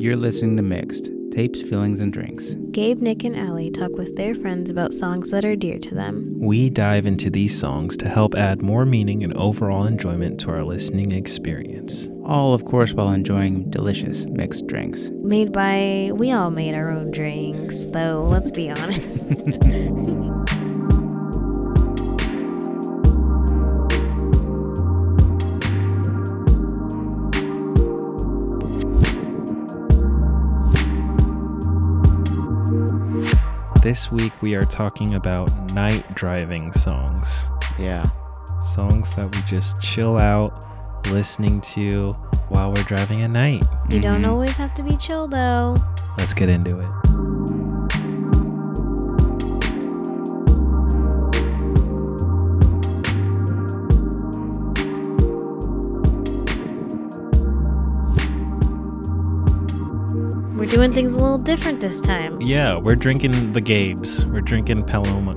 You're listening to Mixed Tapes, Feelings, and Drinks. Gabe, Nick, and Allie talk with their friends about songs that are dear to them. We dive into these songs to help add more meaning and overall enjoyment to our listening experience. All, of course, while enjoying delicious mixed drinks. Made by, we all made our own drinks, though, let's be honest. This week we are talking about night driving songs. Yeah. Songs that we just chill out listening to while we're driving at night. you don't Mhm. always have to be chill, though. Let's get into it. Doing things a little different this time. Yeah, we're drinking the Gabes. We're drinking Paloma.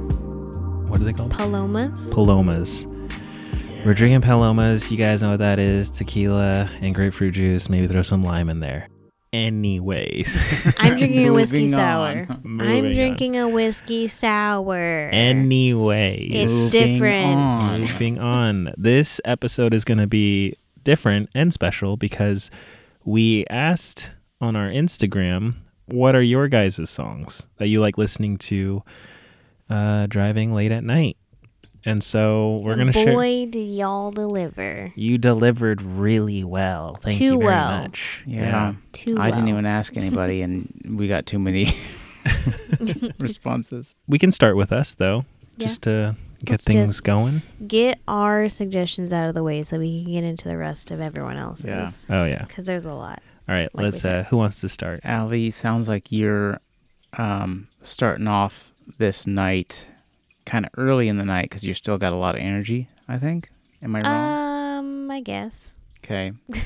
What are they called? Palomas. Palomas. We're drinking Palomas. You guys know what that is tequila and grapefruit juice. Maybe throw some lime in there. Anyways. I'm drinking a whiskey Moving sour. Moving I'm on. drinking a whiskey sour. Anyways. It's Moving different. on. Moving on. This episode is going to be different and special because we asked on our Instagram, what are your guys' songs that you like listening to uh, driving late at night? And so we're going to share. Boy, do y'all deliver. You delivered really well. Thank Too you very well. much. Yeah. Too I didn't even ask anybody, and we got too many responses. We can start with us though, Yeah. just to get Let's things going. Get our suggestions out of the way so we can get into the rest of everyone else's. Yeah. Oh yeah. Because there's a lot. All right, Like let's uh who wants to start? Allie, sounds like you're um, starting off this night kind of early in the night because you still got a lot of energy, I think. Am I wrong? Um, I guess. okay.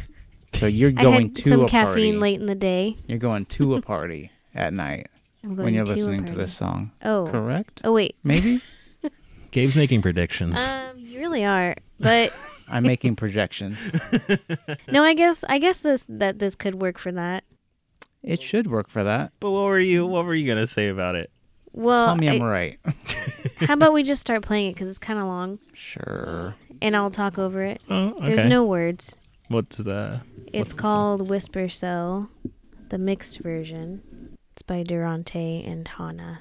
So you're I going had to some a caffeine party. late in the day. You're going to a party at night I'm going when you're to listening to this song. Oh. Correct? Oh wait. Maybe? Gabe's making predictions. Um, you really are. But I'm making projections. no, I guess I guess this that this could work for that. It should work for that. but what were you what were you going to say about it? Well, Tell me I'm I- right. how about we just start playing it because it's kind of long, Sure. and I'll talk over it. Oh, okay. There's no words. What's the It's the song? called Whisper Cell, the mixed version. It's by Durante and Hana.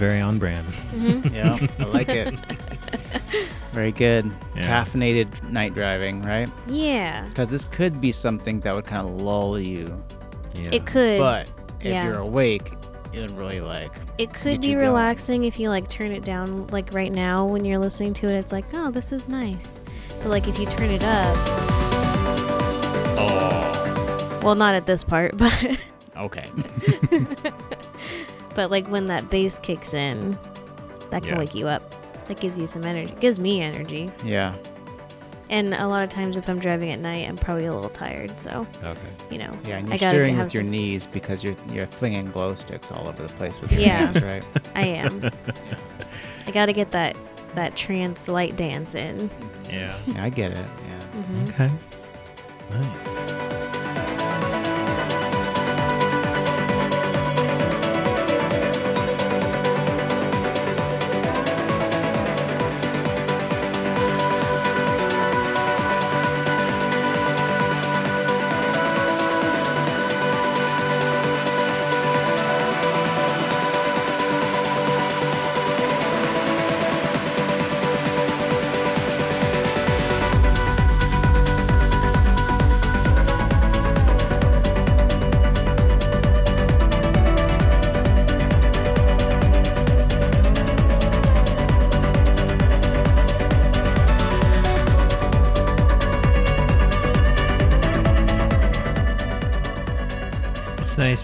Very on brand. Mhm. Yeah, I like it. Very good. Yeah. Caffeinated night driving, right? yeah, Because this could be something that would kind of lull you. Yeah. it could. But if yeah. you're awake, it would really like. It could Get be you going. relaxing if you like turn it down like right now when you're listening to it it's like, "Oh, this is nice." But like if you turn it up, Oh. well, not at this part, but Okay. but like when that bass kicks in, that can Yeah. wake you up. That gives you some energy. It gives me energy. yeah. And a lot of times if I'm driving at night, I'm probably a little tired, so, Okay. you know. Yeah, and I you're gotta steering have with your knees because you're you're flinging glow sticks all over the place with your Yeah. hands, right? I am. I got to get that that trance light dance in. Yeah. Yeah, I get it. Yeah. hmm Okay. Nice.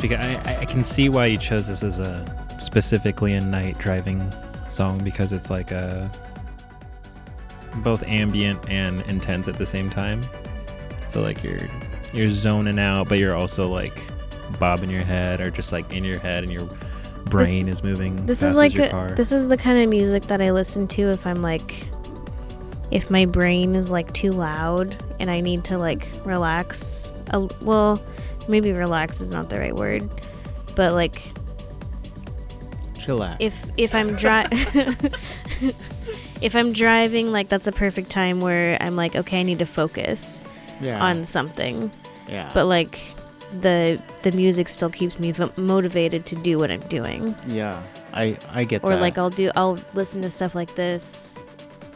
Because I, I- can see why you chose this as a specifically a night driving song because it's like a both ambient and intense at the same time. So like you're you're zoning out, but you're also like bobbing your head or just like in your head and your brain is moving. This is like a, this is the kind of music that I listen to if I'm like if my brain is like too loud and I need to like relax. A, well, maybe relax is not the right word, but like Chillax. if if I'm dri- if I'm driving, like that's a perfect time where I'm like, okay, I need to focus yeah. on something, yeah. but like the the music still keeps me v- motivated to do what I'm doing. yeah, I I get that. or that. like I'll do I'll listen to stuff like this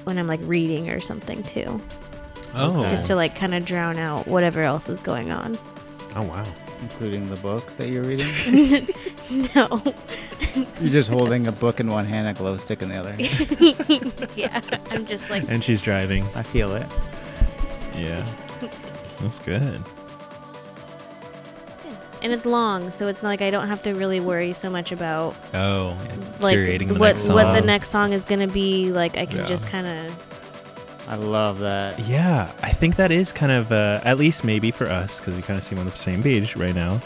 when I'm like reading or something too, oh, just to like kind of drown out whatever else is going on. Oh wow. including the book that you're reading. no, you're just holding a book in one hand, a glow stick in the other. yeah, I'm just like And she's driving. I feel it. Yeah, that's good. and it's long, so it's like I don't have to really worry so much about Oh, like curating the what next song. what the next song is gonna be. Like I can Yeah. just kind of I love that. Yeah, I think that is kind of, uh, at least maybe for us, because we kind of seem on the same page right now,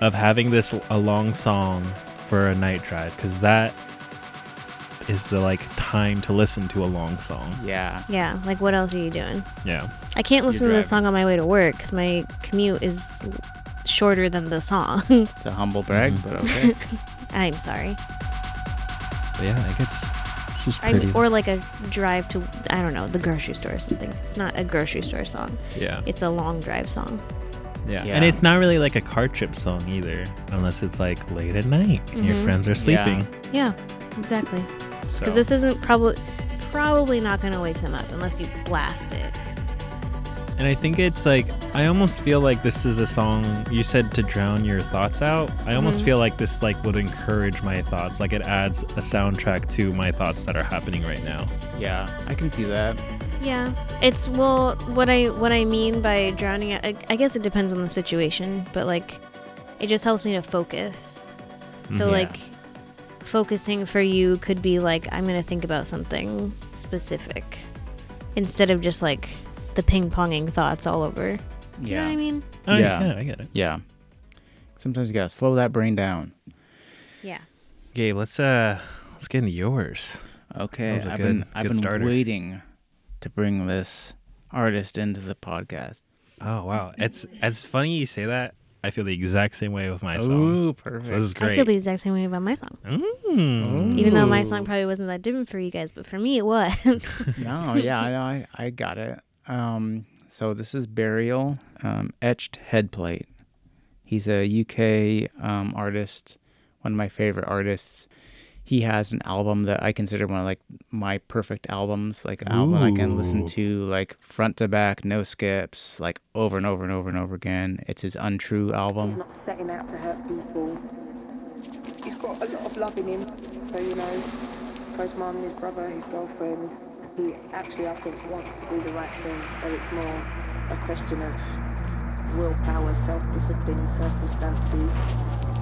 of having this a long song for a night drive, because that is the like time to listen to a long song. Yeah. yeah. Like what else are you doing? Yeah, I can't listen to driving. the song on my way to work because my commute is shorter than the song. It's a humble brag, Mhm. but okay. I'm sorry. but yeah, it gets it's just I mean, or like a drive to I don't know the grocery store or something. It's not a grocery store song. yeah, It's a long drive song. yeah, Yeah. and it's not really like a car trip song either, unless it's like late at night and your mm-hmm. friends are sleeping. Yeah, exactly. So. Because this isn't probably probably not gonna wake them up unless you blast it. And I think it's like I almost feel like this is a song you said to drown your thoughts out. I almost Mhm. feel like this like would encourage my thoughts. Like it adds a soundtrack to my thoughts that are happening right now. yeah, I can see that. Yeah, it's well what I what I mean by drowning. out- I, I guess it depends on the situation, but like it just helps me to focus. So. Yeah. like focusing for you could be like I'm gonna think about something specific instead of just like the ping ponging thoughts all over. You know Yeah. what I mean? Oh, Yeah. yeah, I get it. Yeah. Sometimes you gotta slow that brain down. Yeah. Gabe, let's uh let's get into yours. Okay, was a I've good- been I've been starter. waiting to bring this artist into the podcast. Oh wow, it's it's funny you say that. I feel the exact same way with my song. Ooh, So perfect. this is great. I feel the exact same way about my song. Mm. Even though my song probably wasn't that different for you guys, but for me it was. no, yeah, I know, I, I got it. Um, so this is Burial, um, etched headplate. He's a UK um, artist, one of my favorite artists. He has an album that I consider one of like my perfect albums, like an album I can listen to like front to back, no skips, like over and over and over and over again. It's his Untrue He's album. not setting out to hurt people. He's got a lot of love in him. So, you know, for his mum, his brother, his girlfriend, he actually, I think, wants to do the right thing. So it's more a question of willpower, self discipline, circumstances.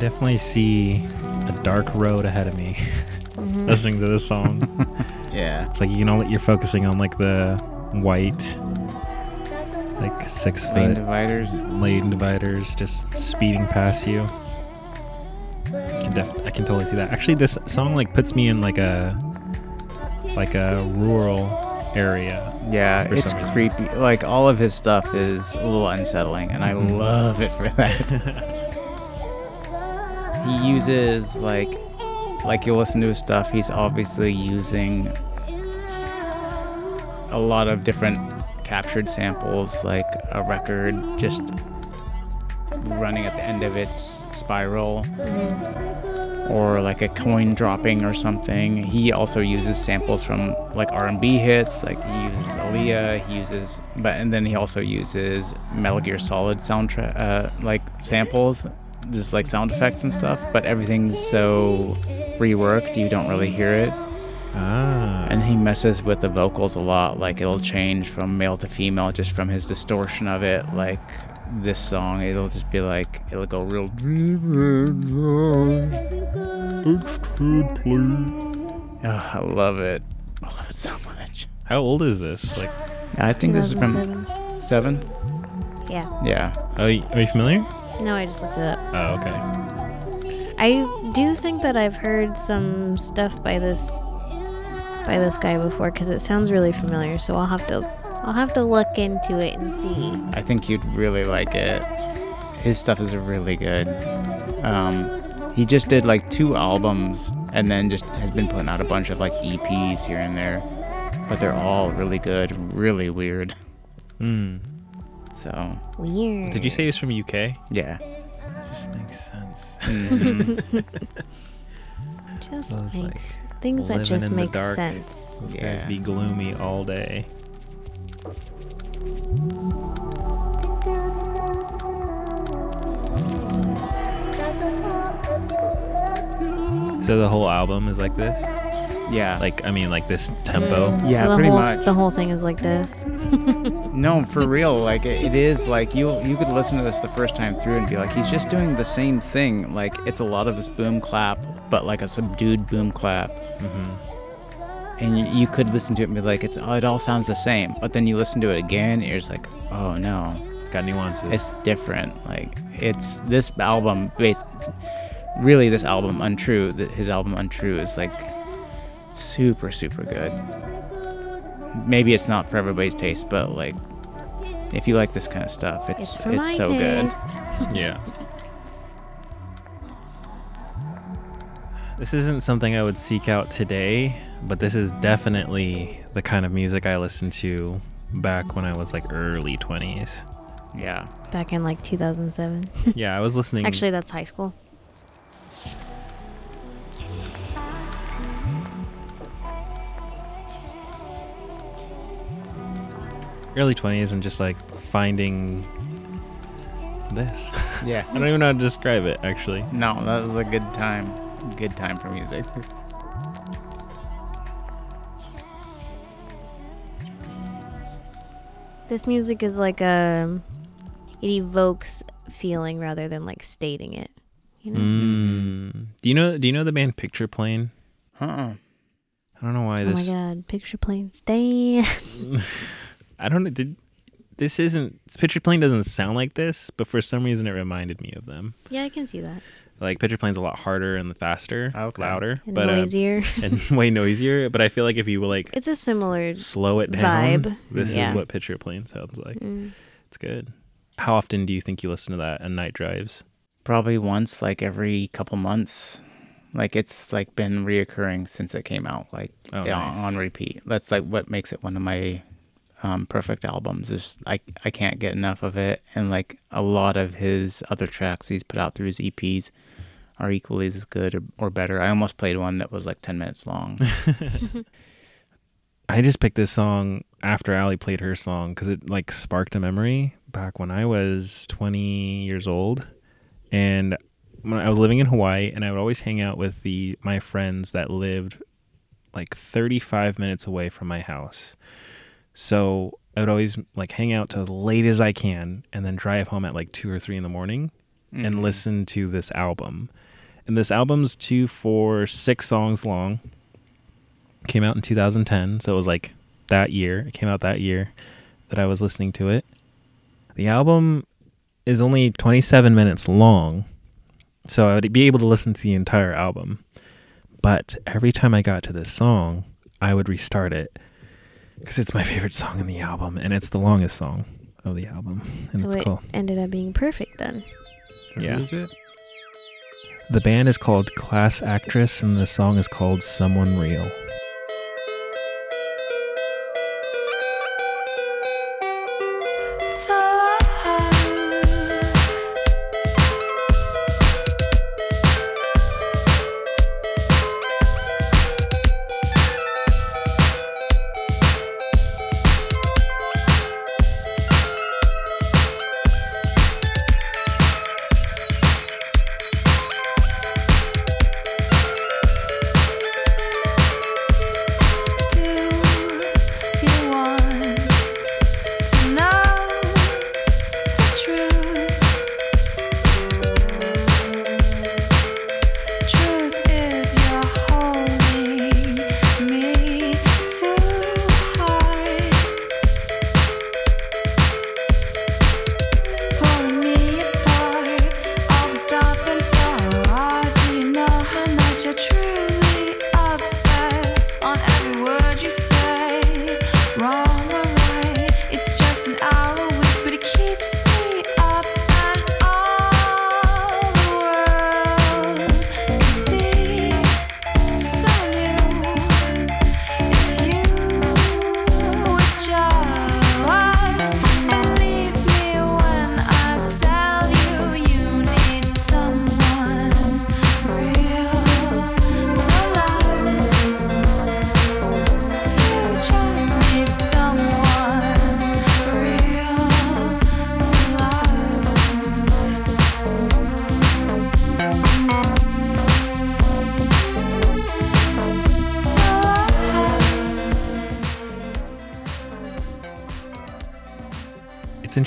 Definitely see a dark road ahead of me listening to this song. Yeah. It's like you know you're focusing on like the white, like six Lane foot dividers. lane dividers just speeding past you. I can def- I can totally see that. Actually, this song like puts me in like a like a rural area. Yeah, it's creepy. Like all of his stuff is a little unsettling, and I Mhm. love it for that. he uses like, like you listen to his stuff. He's obviously using a lot of different captured samples, like a record just running at the end of its spiral, or like a coin dropping or something. He also uses samples from like R&B hits, like he uses Aaliyah. He uses, but and then he also uses Metal Gear Solid soundtrack, uh, like samples, just like sound effects and stuff. But everything's so reworked, you don't really hear it. Ah. And he messes with the vocals a lot. Like it'll change from male to female just from his distortion of it. Like this song, it'll just be like it'll go real. Oh, I love it. I love it so much. How old is this? Like, I think this is from seven. Yeah. Yeah. are you, are you familiar? No, I just looked it up. Oh, okay. I do think that I've heard some stuff by this by this guy before because it sounds really familiar. So I'll have to I'll have to look into it and see. I think you'd really like it. His stuff is really good. Um, he just did like two albums and then just has been putting out a bunch of like EPs here and there. But they're all really good, really weird. Hmm. So, Weird. Did you say he was from UK? yeah. Just makes sense. Mhm. just makes like, things that just make sense? Those guys be gloomy all day. So the whole album is like this? Yeah. Like I mean like this tempo. Mm. Yeah, so the pretty whole, much. The whole thing is like this. No, for real. Like it, it is like you you could listen to this the first time through and be like, he's just doing the same thing. Like it's a lot of this boom clap, but like a subdued boom clap. Mm-hmm. And you, you could listen to it and be like, it's oh, it all sounds the same. But then you listen to it again, you're just like, oh no, It's got nuances. it's different. Like it's this album, base, really this album, Untrue. His album Untrue is like super super good. Maybe it's not for everybody's taste, but like if you like this kind of stuff, it's It's it's, for my so good. Yeah. This isn't something I would seek out today, but this is definitely the kind of music I listened to back when I was like early 20s. Yeah. Back in like 2007. Yeah, I was listening. Actually, that's high school. Early 20s and just like finding this. Yeah. I don't even know how to describe it actually. No, that was a good time. Good time for music. This music is like a. It evokes feeling rather than like stating it. You know. Mm. Do you know do you know the band Picture Plane? Uh-uh. I don't know why this Oh my god! Picture plane stand. I don't know did this isn't Picture Plane doesn't sound like this, but for some reason it reminded me of them. yeah, I can see that. Like Picture Plane's a lot harder and faster, Okay. louder, And but uh, noisier. and way noisier. But I feel like if you like it's a similar. slow it down, vibe. this Yeah. is what Picture Plane sounds like. Mm. It's good. How often do you think you listen to that on night drives? Probably once, like every couple months. Like it's like been reoccurring since it came out, like Oh, yeah, nice. on repeat. That's like what makes it one of my um, perfect albums. Is I I can't get enough of it, and like a lot of his other tracks he's put out through his EPs are equally as good or, or better. I almost played one that was like 10 minutes long. I just picked this song after Allie played her song because it like sparked a memory back when I was 20 years old, and when I was living in Hawaii, and I would always hang out with the my friends that lived like 35 minutes away from my house. So I would always like hang out to as late as I can, and then drive home at like two or three in the morning and Mhm. listen to this album. And this album's two, four, six songs long. Came out in 2010, so it was like that year. It came out that year that I was listening to it. The album is only 27 minutes long, so I would be able to listen to the entire album. But every time I got to this song, I would restart it because it's my favorite song in the album, and it's the longest song of the album, and so it's it called. ended up being perfect then. Yeah. is it? The band is called Class Actress, and the song is called Someone Real.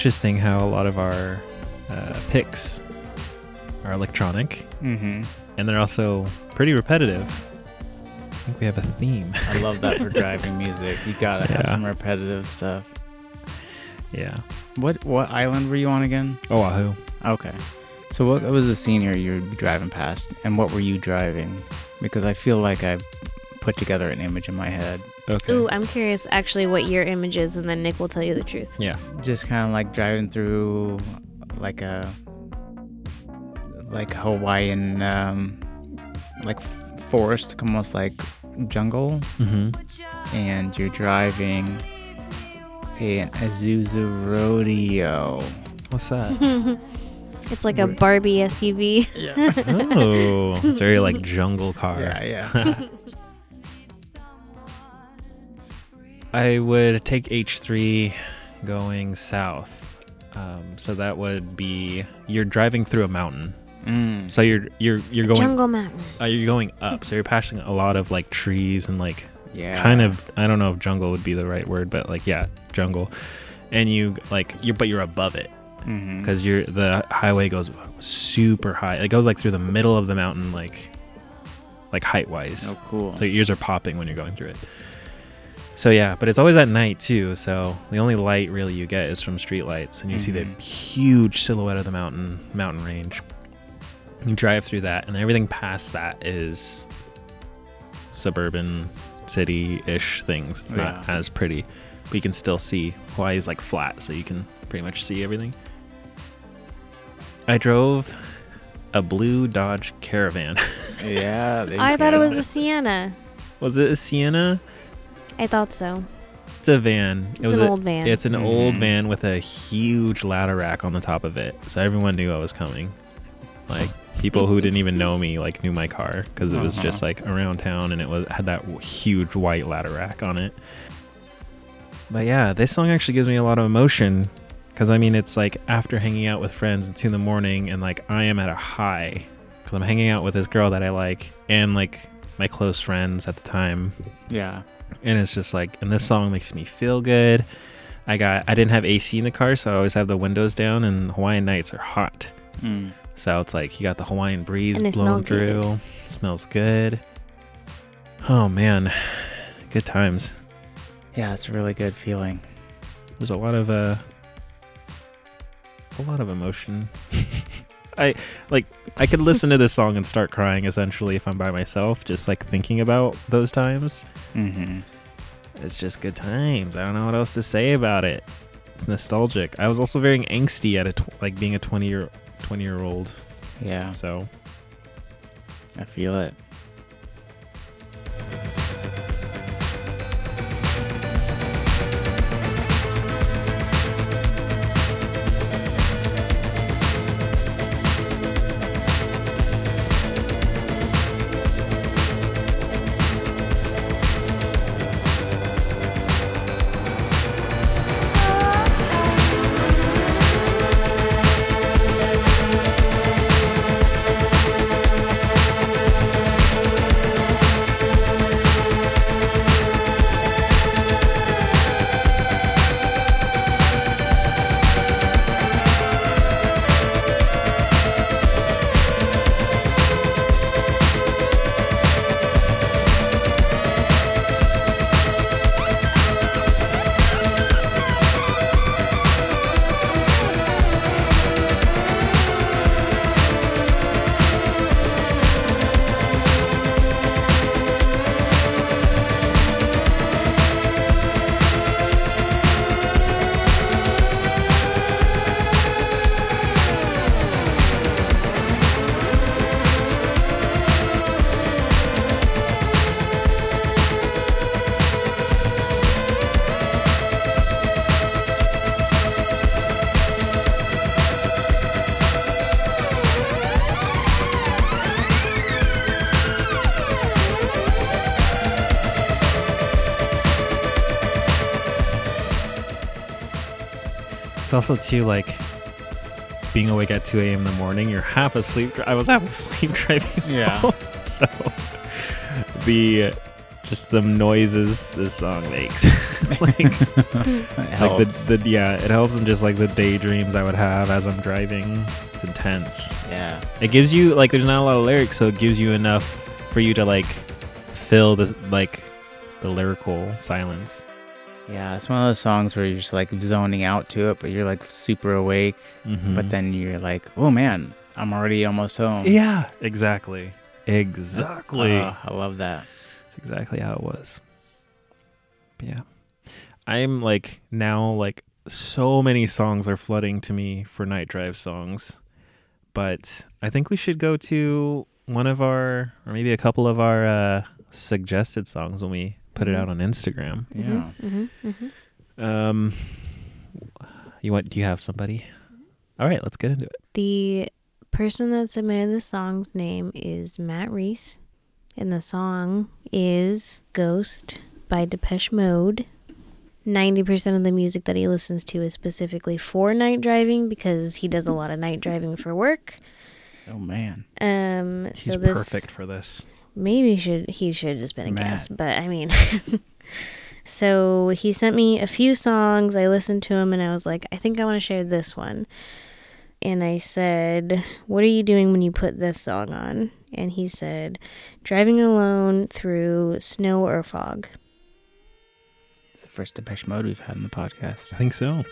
Interesting how a lot of our uh, picks are electronic, Mm-hmm. and they're also pretty repetitive. I think we have a theme. I love that for driving music. You gotta have some repetitive stuff. yeah. What what island were you on again? Oahu. Okay. So what was the scenery you were driving past, and what were you driving? Because I feel like I put together an image in my head. Okay. Ooh, I'm curious actually what your image is, and then Nick will tell you the truth. yeah. Just kind of like driving through like a like Hawaiian um, like forest, almost like jungle, Mm-hmm. and you're driving an Isuzu rodeo. What's that? It's like a Barbie SUV. Yeah. oh, it's very like jungle car. yeah, yeah. I would take H3 going south. Um, so that would be you're driving through a mountain. Mm. So you're you're you're going Jungle Mountain. uh, you're going up. So you're passing a lot of like trees and like Yeah. kind of I don't know if jungle would be the right word, but like yeah, jungle. And you like you're but you're above it because you're the highway goes super high. It goes like through the middle of the mountain, like like height wise. Oh, cool. So your ears are popping when you're going through it. So yeah, but it's always at night too. So the only light really you get is from streetlights, and you see the mm-hmm. huge silhouette of the mountain mountain range. You drive through that, and everything past that is suburban, city-ish things. It's not Yeah. as pretty, but you can still see. Hawaii is like flat, so you can pretty much see everything. I drove a blue Dodge Caravan. yeah. there you I thought it was a Sienna. Was it a Sienna? I thought so. It's a van. It's it was an a- old van. It's an old Mhm. van with a huge ladder rack on the top of it, so everyone knew I was coming. Like People who didn't even know me like knew my car because it was Uh-huh. just like around town and it was had that huge white ladder rack on it. But yeah, this song actually gives me a lot of emotion because I mean it's like after hanging out with friends at two in the morning and like I am at a high because I'm hanging out with this girl that I like and like my close friends at the time Yeah. And it's just like and this song makes me feel good. I got i didn't have ac in the car so i always have the windows down and hawaiian nights are hot. Mm. so it's like you got the hawaiian breeze And they smell blowing good. through. Smells good. Oh man. Good times. Yeah, it's a really good feeling. there's a lot of uh a lot of emotion i like i could listen to this song and start crying essentially if i'm by myself just like thinking about those times Mm-hmm. It's just good times. I don't know what else to say about it. It's nostalgic. I was also very angsty at a tw- like being a 20 year 20 year old. Yeah, So I feel it. Also too like being awake at 2 a.m. in the morning. You're half asleep. I was half asleep driving. Yeah. home. so the just the noises this song makes, like It like the, the yeah, it helps in just like the daydreams I would have as I'm driving. It's intense. yeah. It gives you like there's not a lot of lyrics, so it gives you enough for you to like fill the like the lyrical silence. Yeah, it's one of those songs where you're just like zoning out to it, but you're like super awake. Mhm. But then you're like, oh man, I'm already almost home. yeah, exactly, exactly. uh, I love that. That's exactly how it was. But yeah. I'm like now like so many songs are flooding to me for night drive songs. But I think we should go to one of our or maybe a couple of our uh suggested songs when we put it out on Instagram. Yeah. hmm hmm Um you want do you have somebody? All right, let's get into it. The person that submitted the song's name is Matt Reese, and the song is Ghost by Depeche Mode. 90% of the music that he listens to is specifically for night driving because he does a lot of night driving for work. Oh man. Um, He's so this perfect for this maybe should he should have just been a Matt. guest, but I mean. so he sent me a few songs. I listened to him and I was like, I think I want to share this one. And I said, What are you doing when you put this song on? And he said, Driving alone through snow or fog. It's the first Depeche Mode we've had in the podcast. I think so.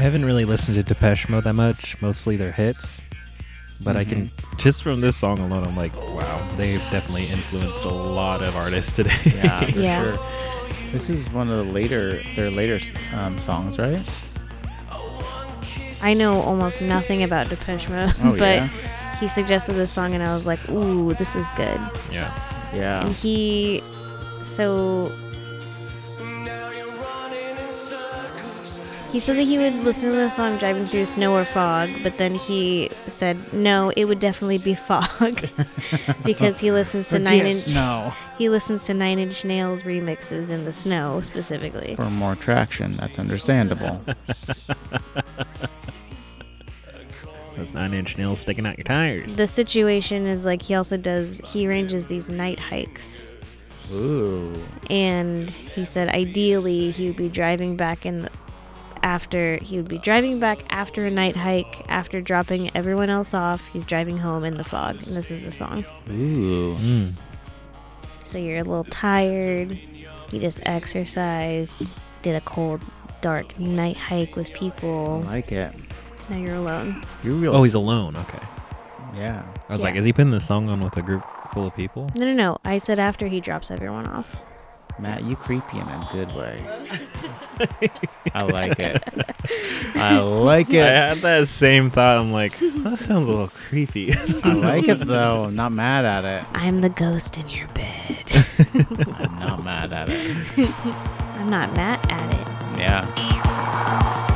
Haven't really listened to Depeche Mode that much, mostly their hits. But I can just from this song alone, I'm like, wow, they've definitely influenced a lot of artists today. Yeah, for Yeah. sure. This is one of the later their later um, songs, right? I know almost nothing about Depeche Mode, Oh, but yeah? he suggested this song, and I was like, "Ooh, this is good." yeah. Yeah. And he, so he said that he would listen to the song driving through snow or fog, but then he said no, it would definitely be fog because he listens to Nine Inch. snow He listens to Nine Inch Nails remixes in the snow specifically. for more traction. That's understandable. Those nine inch nails sticking out your tires. The situation is like he also does. He arranges these night hikes. Ooh. and he said ideally he would be driving back in the, after he would be driving back after a night hike after dropping everyone else off he's driving home in the fog and this is the song Ooh. Mm. so you're a little tired you just exercised did a cold dark night hike with people I people like it. now you're alone You're real. Oh, he's alone. Okay. yeah. I was Yeah. like, is he putting the song on with a group full of people? no no no i said after he drops everyone off Matt, you creepy in a good way. I like it. I like it. I had that same thought. I'm like, that sounds a little creepy. I like it though. I'm not mad at it. i'm the ghost in your bed I'm not mad at it. i'm not mad at it Yeah.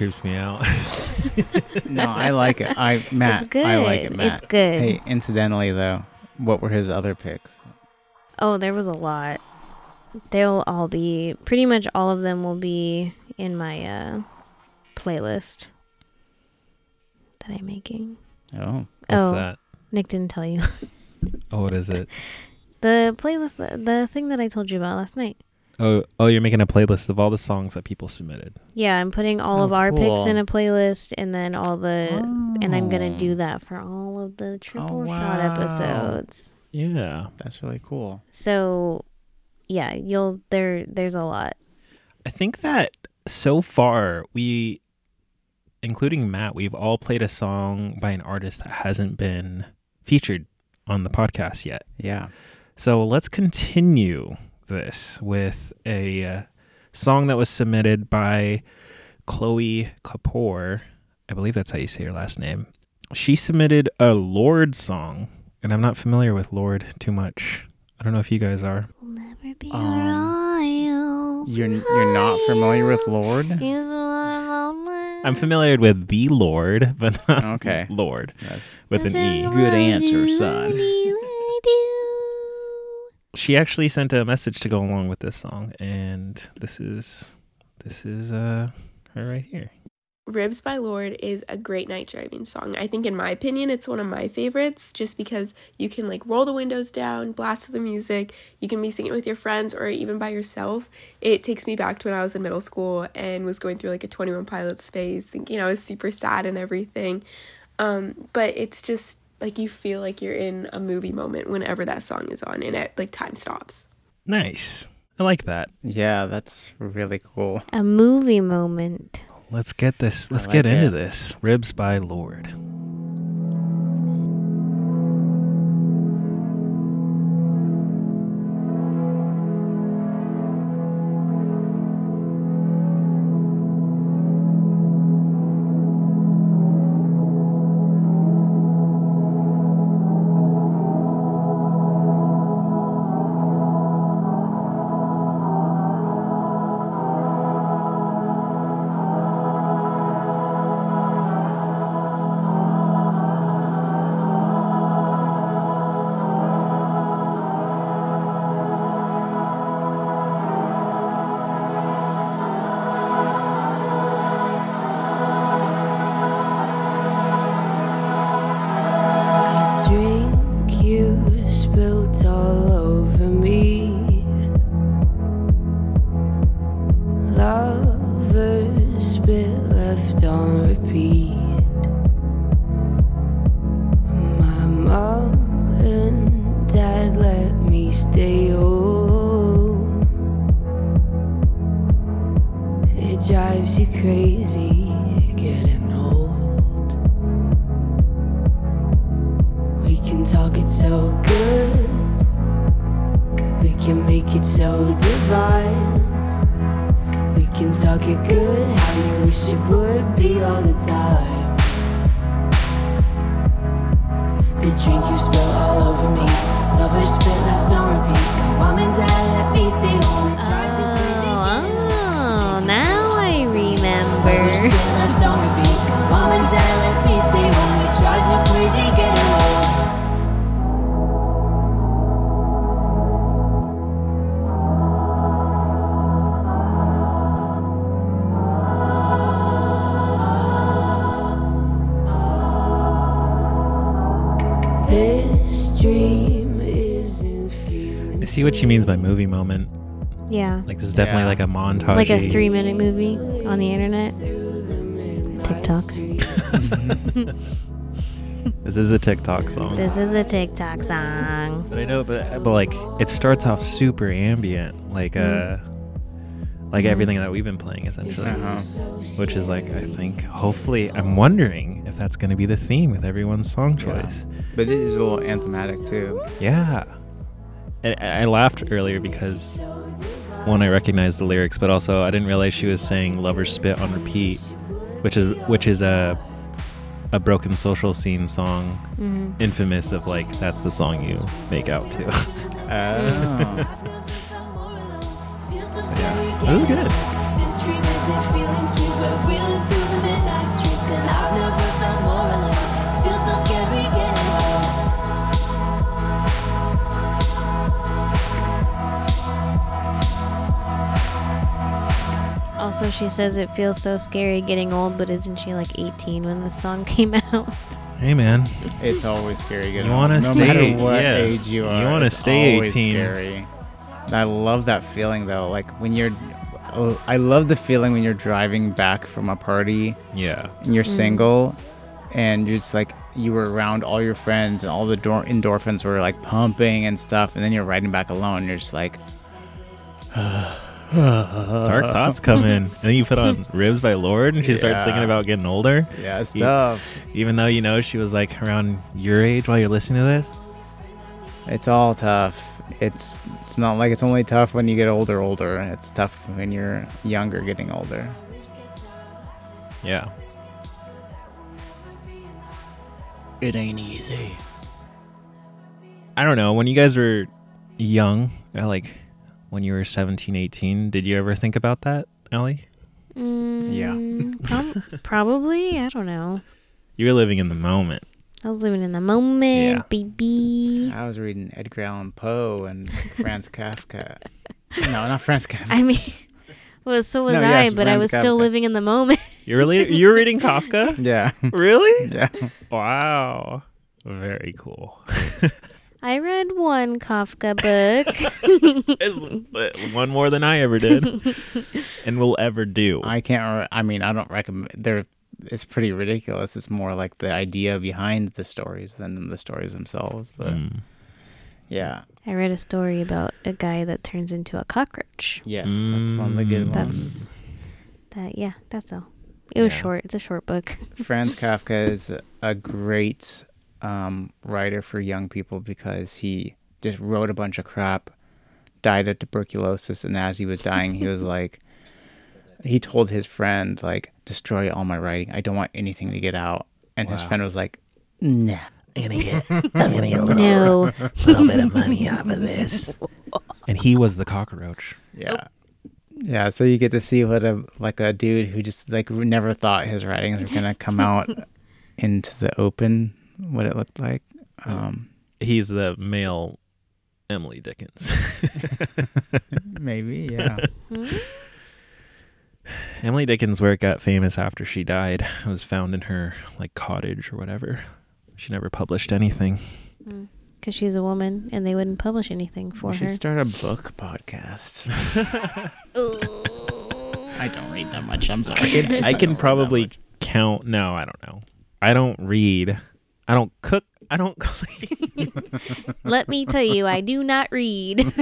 Creeps me out. No, I like it. I Matt, It's good. I like it, Matt. It's good. Hey, incidentally though, what were his other picks? Oh, there was a lot. They'll all be pretty much all of them will be in my uh playlist that I'm making. Oh, What's oh, that? Nick didn't tell you. Oh, what is it? the playlist the, the thing that I told you about last night. Oh, oh, you're making a playlist of all the songs that people submitted. Yeah, I'm putting all Oh, of our picks in a playlist and then all the and I'm going to Oh. do that for all of the oh, triple shot wow. episodes. Yeah, that's really cool. So, yeah, you'll there there's a lot. I think that so far we including Matt, we've all played a song by an artist that hasn't been featured on the podcast yet. Yeah. So let's continue this with a uh, song that was submitted by Chloe Kapoor. I believe that's how you say her last name. She submitted a Lorde song, and I'm not familiar with Lorde too much. I don't know if you guys are. We'll never be Um, royal. You're you're not familiar with Lorde? I'm familiar with the Lord, but not Okay. Lord Yes. with an E. Good answer, son. She actually sent a message to go along with this song, and this is this is uh her right here. Ribs by Lorde is a great night driving song. I think, in my opinion, it's one of my favorites just because you can like roll the windows down, blast the music, you can be singing with your friends or even by yourself. It takes me back to when I was in middle school and was going through like a 21 Pilots phase, thinking I was super sad and everything. Um, but it's just like you feel like you're in a movie moment whenever that song is on and it like time stops. Nice. I like that. Yeah, that's really cool. A movie moment. Let's get this. Let's like get into this. Ribs by Lorde. Montage. Like a three minute movie on the internet. TikTok. This is a TikTok song. This is a TikTok song. But I know, but but like it starts off super ambient, like uh, like everything that we've been playing essentially, Uh-huh. which is like I think hopefully I'm wondering if that's going to be the theme with everyone's song Yeah. choice. But it is a little anthematic too. Yeah, And I I laughed earlier because one I recognized the lyrics, but also I didn't realize she was saying "lovers spit on repeat," which is which is a a broken social scene song, hmm infamous of like that's the song you make out to. Oh. That was good. Also, she says it feels so scary getting old, but isn't she like 18 when the song came out? Hey man, It's always scary. Getting You want wanna to stay- matter what yeah. age you are. You wanna it's stay always 18. Scary. And I love that feeling though. Like when you're, oh, I love the feeling when you're driving back from a party yeah, and you're mm. single, and you're just like you were around all your friends and all the dor- endorphins were like pumping and stuff, and then you're riding back alone. You're just like, Dark thoughts come in. And then you put on Ribs by Lorde and she starts Yeah. singing about getting older. Yeah, it's You- tough. Even though you know she was like around your age while you're listening to this. It's all tough. It's it's not like it's only tough when you get older, older. It's tough when you're younger, getting older. Yeah. It ain't easy. I don't know. When you guys were young, uh, like when you were 17, 18, did you ever think about that, Allie? Mm, prob- probably. I don't know. You were living in the moment. I was living in the moment, Yeah. baby. I was reading Edgar Allan Poe and Franz Kafka. No, not Franz Kafka. I mean, well, so was No, I, yes, but I Franz was still living in the moment. You were, le- you were reading Kafka? Yeah, really? yeah. Wow. Very cool. I read one Kafka book. It's uh, one more than I ever did and will ever do. I can't. Re- I mean, I don't recommend. They're. It's pretty ridiculous. It's more like the idea behind the stories than the stories themselves. But Mm. yeah, I read a story about a guy that turns into a cockroach. yes, that's one of the good Mm. ones. That. Yeah, that's all. It was Yeah. short. It's a short book. Franz Kafka is a great um, writer for young people because he just wrote a bunch of crap, died of tuberculosis, and as he was dying, he was like, he told his friend like, destroy all my writing. I don't want anything to get out. And his friend was like, nah. I'm gonna get, I'm gonna get a little, No. little bit of money off of this. And he was the cockroach. Yeah. Yeah, so you get to see what a like a dude who just like never thought his writings were gonna come out into the open, what it looked like. Mm. Um, He's the male Emily Dickens. maybe, yeah. Hmm? Emily Dickens' work got famous after she died. It was found in her like cottage or whatever. She never published anything. Mm. Because she's a woman and they wouldn't publish anything for We should her. start a book podcast. I don't read that much. I'm sorry. I can probably count. No, I don't know. I don't read. I don't cook. I don't clean. Let me tell you, I do not read.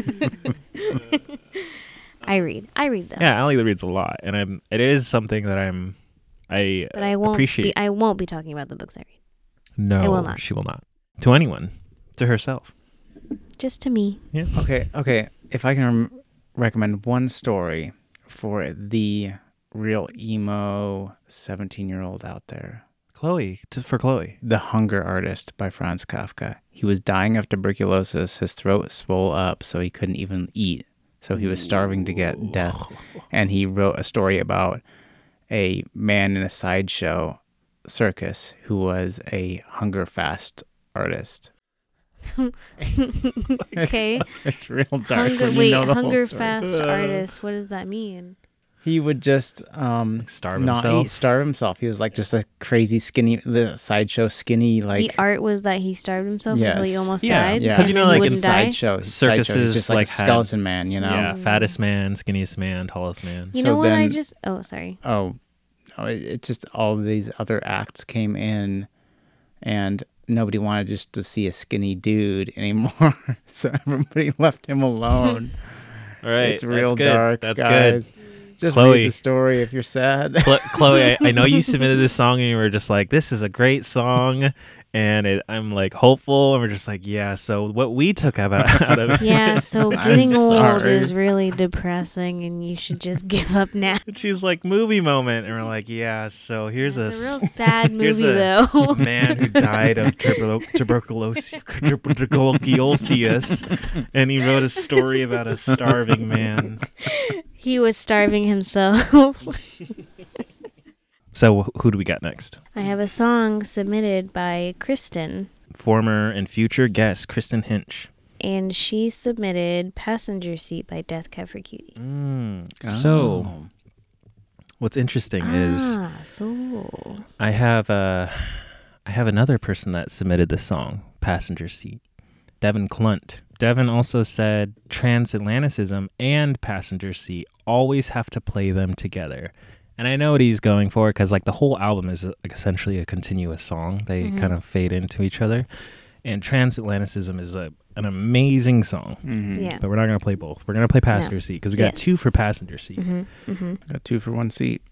I read. I read though. yeah, Allie reads a lot, and I'm. It is something that I'm. I But I won't appreciate. be I won't be talking about the books I read. no, I will not. she will not. To anyone, to herself. Just to me. Yeah. Okay, okay. If I can rem- recommend one story for the real emo 17 year old out there, Chloe, to, for Chloe. The Hunger Artist by Franz Kafka. He was dying of tuberculosis. His throat swole up, so he couldn't even eat. So he was starving to get death. And he wrote a story about a man in a sideshow circus who was a hunger fast artist. Okay. It's real dark. Hunger when you wait, know the whole hunger story. fast artist. What does that mean? He would just um starve not himself? eat, starve himself. He was like just a crazy skinny, the sideshow skinny like the art was that he starved himself until he Yes. almost Yeah, died. yeah. 'Cause and you know, he like in wouldn't die. sideshow. sideshow. Circuses, just like, like, a had- skeleton man, you know. Yeah, fattest man, skinniest man, tallest man. You So know what? I just oh sorry. oh, oh it, it just all these other acts came in, and nobody wanted just to see a skinny dude anymore. so everybody left him alone. All right, it's real that's good. dark, That's guys. Just Chloe. read the story if you're sad. good. Chloe, I, I know you submitted this song and you were just like, "This is a great song," and it, I'm like hopeful, and we're just like, "Yeah." So what we took out of, out of it, Yeah, so getting old is really depressing and you should just give up now. she's like movie moment, and we're like, "Yeah." So here's It's a a, real sad here's movie a though. man who died of tuberculo- tuberculosis, tuberculosis, and he wrote a story about a starving man. He was starving himself. So who do we got next? I have a song submitted by Kristen Former and future guest Kristen Hinch. and she submitted Passenger Seat by Death Cab for Cutie. Mm. So Oh. what's interesting is Ah, so I have uh, I have another person that submitted this song, Passenger Seat, Devin Clunt. Devin also said transatlanticism and passenger seat always have to play them together. And I know what he's going for because like the whole album is like essentially a continuous song. They kind of fade into each other. And transatlanticism is a an amazing song. Mhm. Yeah. But we're not gonna play both. We're gonna play passenger seat because we got Yes. two for passenger seat. Mm-hmm. Mm-hmm. Got two for one seat.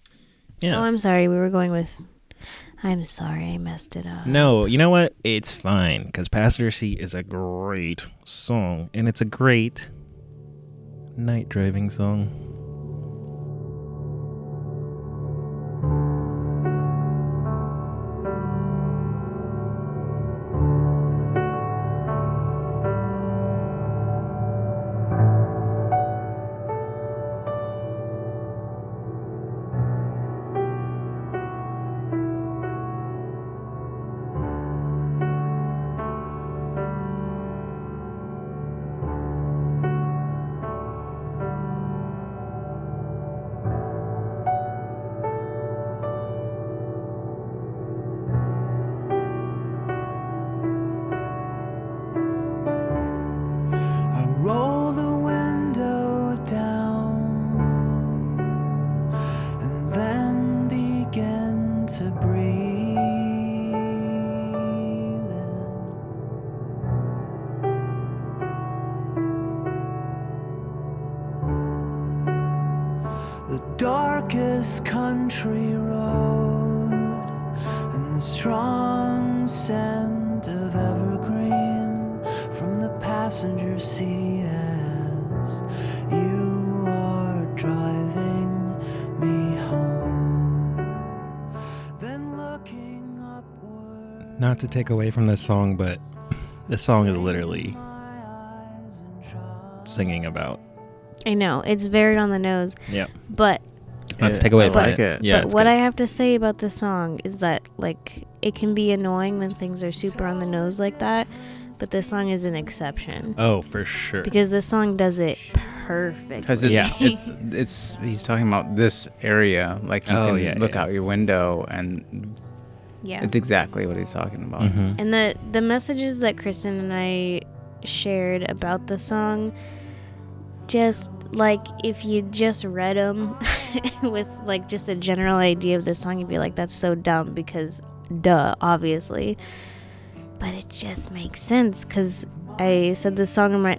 Yeah. Oh, I'm sorry. We were going with. I'm sorry, I messed it up. No, you know what? It's fine because Passenger Seat is a great song and it's a great night driving song. Not to take away from this song, but this song is literally my eyes and try. singing about. I know it's very on the nose, Yeah. but Not to Yeah, take away I from like it. it. Yeah. but what good. I have to say about this song is that like it can be annoying when things are super on the nose like that, but this song is an exception Oh, for sure. because this song does it perfectly. Because it, Yeah. it's it's he's talking about this area. Like you Oh, can yeah, look yeah. out your window, and yeah. it's exactly what he's talking about. Mhm. And the the messages that Kristen and I shared about the song, just like if you just read them with like just a general idea of the song, you'd be like, "That's so dumb," because duh, obviously. But it just makes sense because I said the song in my.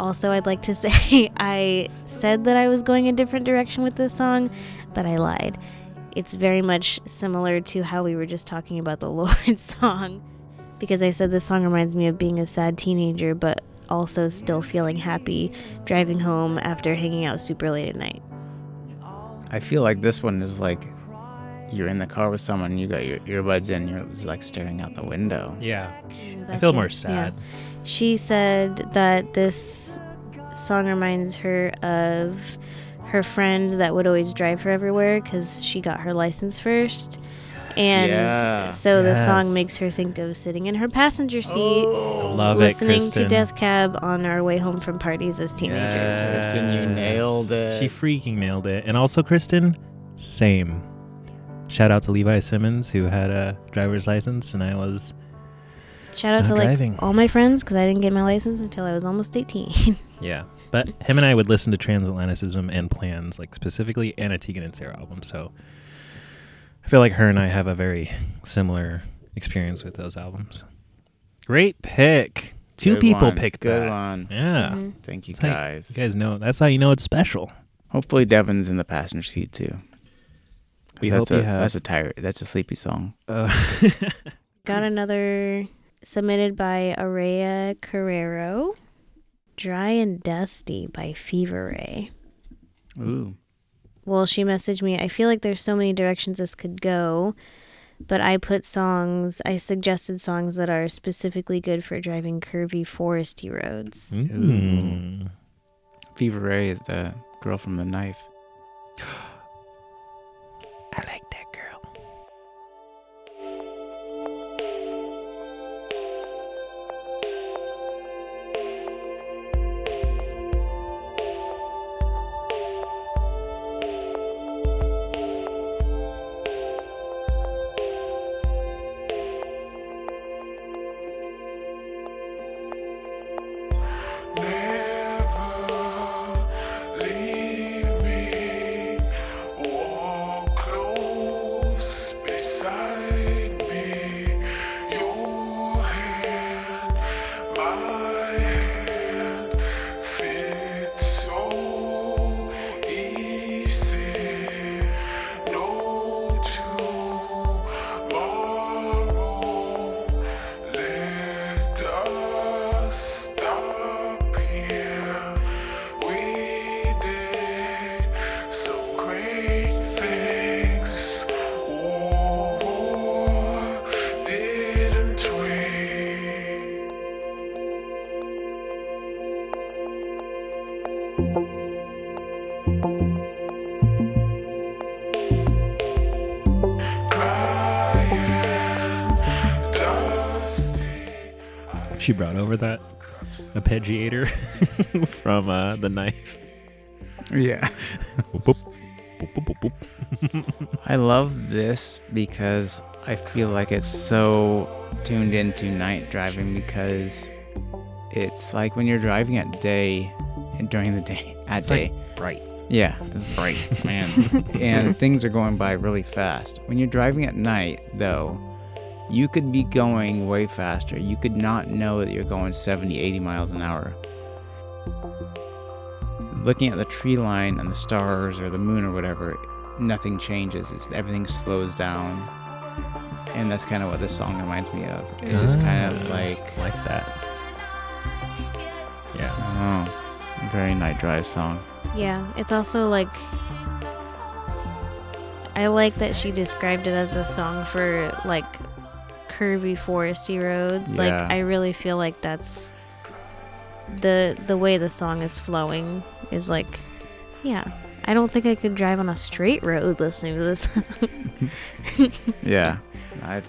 Also, I'd like to say I said that I was going a different direction with this song, but I lied. It's very much similar to how we were just talking about the Lorde song because I said this song reminds me of being a sad teenager, but also still feeling happy driving home after hanging out super late at night. I feel like this one is like you're in the car with someone, you got your earbuds in, you're like staring out the window. Yeah. I feel it. more Yeah. sad. She said that this song reminds her of her friend that would always drive her everywhere because she got her license first. And Yeah. so the song makes her think of sitting in her passenger seat, oh. Love listening it, to Death Cab on our way home from parties as teenagers. Kristen, you nailed it. She freaking nailed it. And also, Kristen, same. Shout out to Levi Simmons, who had a driver's license, and I was. Shout out Not to like all my friends because I didn't get my license until I was almost 18. Yeah. But him and I would listen to Transatlanticism and Plans, like specifically Anna Tegan and Sara album. So I feel like her and I have a very similar experience with those albums. Great pick. Two Good people one. picked Good that. one. Yeah. Mhm. Thank you It's like- guys. You guys know that's how you know it's special. Hopefully Devin's in the passenger seat too. We that's hope a, you have. That's a tired. That's a sleepy song. Uh, Got another submitted by Araya Carrero. Dry and Dusty by Fever Ray. Ooh. Well, she messaged me. I feel like there's so many directions this could go, but I put songs, I suggested songs that are specifically good for driving curvy foresty roads. mm. Fever Ray is the girl from the knife. I like she brought over that arpeggiator from uh, the knife. Yeah. Boop, boop, boop, boop, boop. I love this because I feel like it's so tuned into night driving because it's like when you're driving at day and during the day at It's day. like bright. Yeah, it's bright, man. and things are going by really fast. When you're driving at night, though, you could be going way faster. You could not know that you're going 70, 80 miles an hour. Looking at the tree line and the stars or the moon or whatever, nothing changes. It's, everything slows down. And that's kind of what this song reminds me of. It's just kind of Ah, like, like that. Yeah. oh, very night drive song. Yeah, it's also like I like that she described it as a song for like curvy foresty roads. Like I really feel like that's the the way the song is flowing is like yeah. I don't think I could drive on a straight road listening to this. Yeah, I,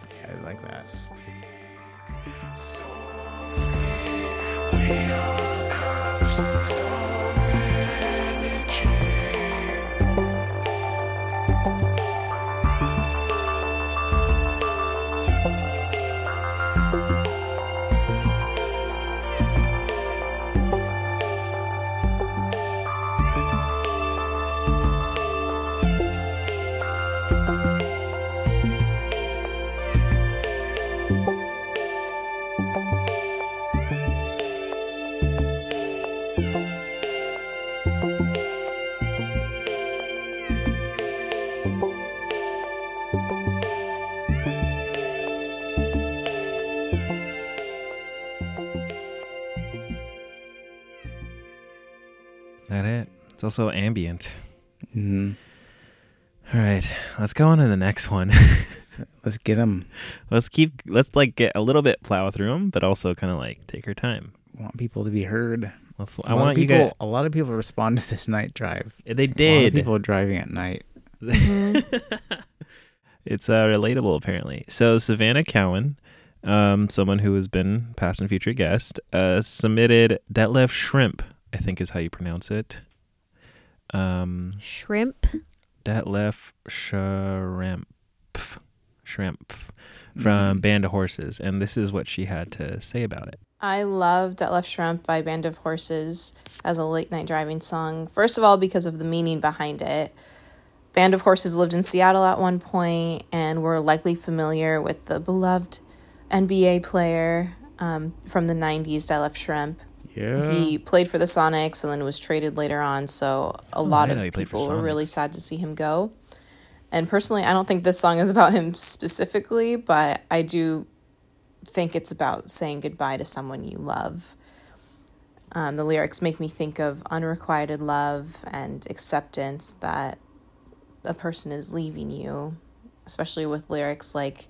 also ambient. hmm All right, let's go on to the next one. Let's get them. let's keep. Let's like get a little bit plow through them, but also kind of like take our time. Want people to be heard. Let's. I want you people. guys. A lot of people respond to this night drive. They A lot of did. people driving at night. it's uh, relatable apparently. So Savannah Cowan, um, someone who has been past and future guest, uh, submitted Detlef Schrempf. I think is how you pronounce it. Um, Schrempf. Detlef Schrempf, Schrempf from Mm. Band of Horses, and this is what she had to say about it. I love Detlef Schrempf by Band of Horses as a late night driving song. First of all, because of the meaning behind it. Band of Horses lived in Seattle at one point and were likely familiar with the beloved NBA player um, from the 90s, Detlef Schrempf. Yeah. He played for the Sonics and then was traded later on, so a lot I of know he played for people were really sad to see him go. And personally, I don't think this song is about him specifically, but I do think it's about saying goodbye to someone you love. Um, the lyrics make me think of unrequited love and acceptance that a person is leaving you, especially with lyrics like,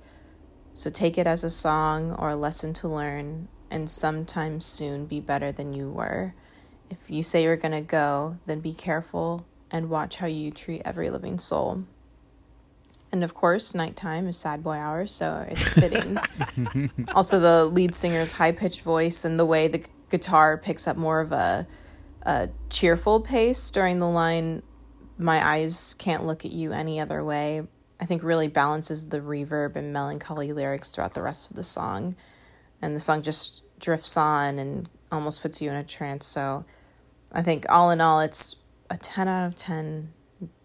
So take it as a song or a lesson to learn, and sometime soon be better than you were. If you say you're going to go, then be careful and watch how you treat every living soul. And of course, nighttime is sad boy hours, so it's fitting. also, the lead singer's high pitched voice and the way the gu- guitar picks up more of a, a cheerful pace during the line, My eyes can't look at you any other way, I think really balances the reverb and melancholy lyrics throughout the rest of the song. And the song just drifts on and almost puts you in a trance. So I think all in all, it's a 10 out of 10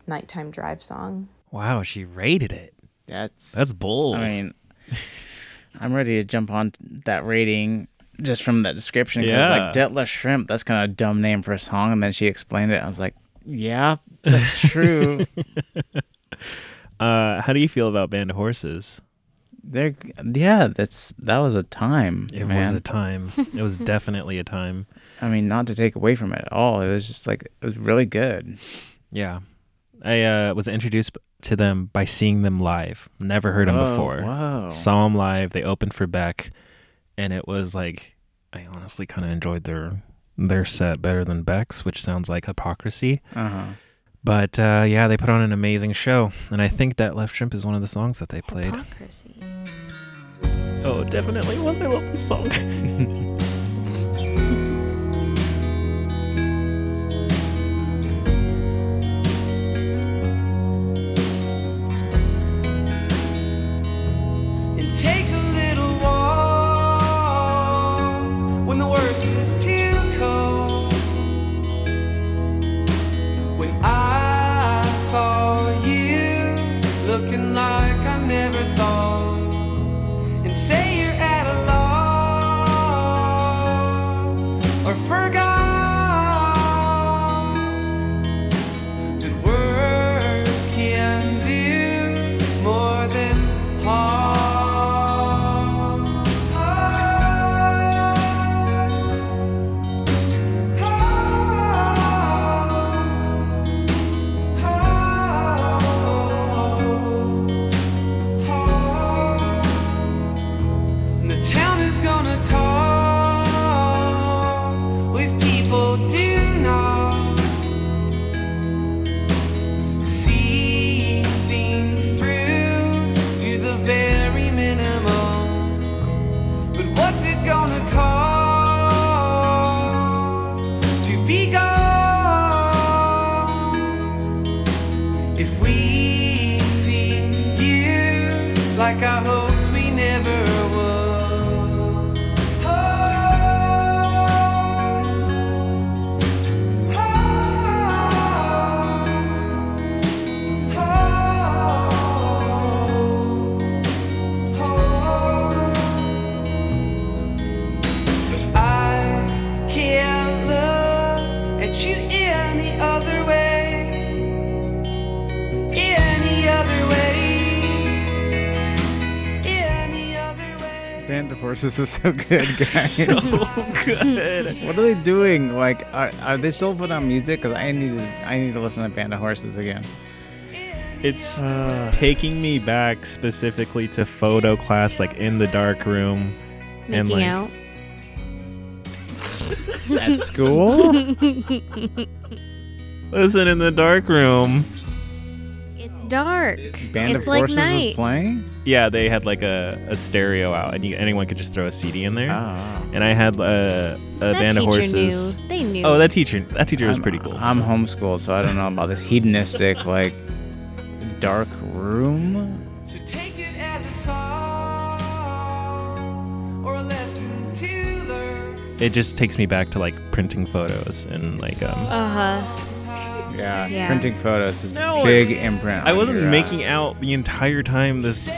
nighttime drive song. Wow, she rated it. That's That's bold. I mean, I'm ready to jump on that rating just from that description. Because Yeah. like Detlef Schrempf, that's kind of a dumb name for a song. And then she explained it. I was like, yeah, that's true. uh, how do you feel about Band of Horses? They're yeah, that's that was a time. It man. was a time. it was definitely a time. I mean, not to take away from it at all. It was just like it was really good. Yeah. I uh, was introduced to them by seeing them live. Never heard them Whoa, before. Whoa. Saw them live. They opened for Beck, and it was like I honestly kind of enjoyed their their set better than Beck's, which sounds like hypocrisy. Uh-huh. But uh, yeah, they put on an amazing show, and I think that Left Shrimp is one of the songs that they played. Hypocrisy. Oh, definitely was. I love this song. Horses is so good, guys. so good. what are they doing? Like, are, are they still putting on music? Cause I need to, I need to listen to Band of Horses again. It's uh, taking me back specifically to photo class, like in the dark room. and like, out. At school? Listen in the dark room. It's dark. Band it's of like Horses was playing. Yeah, they had like a, a stereo out, and you, anyone could just throw a CD in there. Oh. And I had uh, a that band of teacher horses. knew. They knew. Oh, that teacher, that teacher was I'm- pretty cool. I'm homeschooled, so I don't know about this hedonistic, like, dark room. So take it as a song or a lesson to learn. it just takes me back to like printing photos and like um. Uh huh. Yeah, Yeah. printing photos is No, big imprint. I wasn't your, uh, making out the entire time this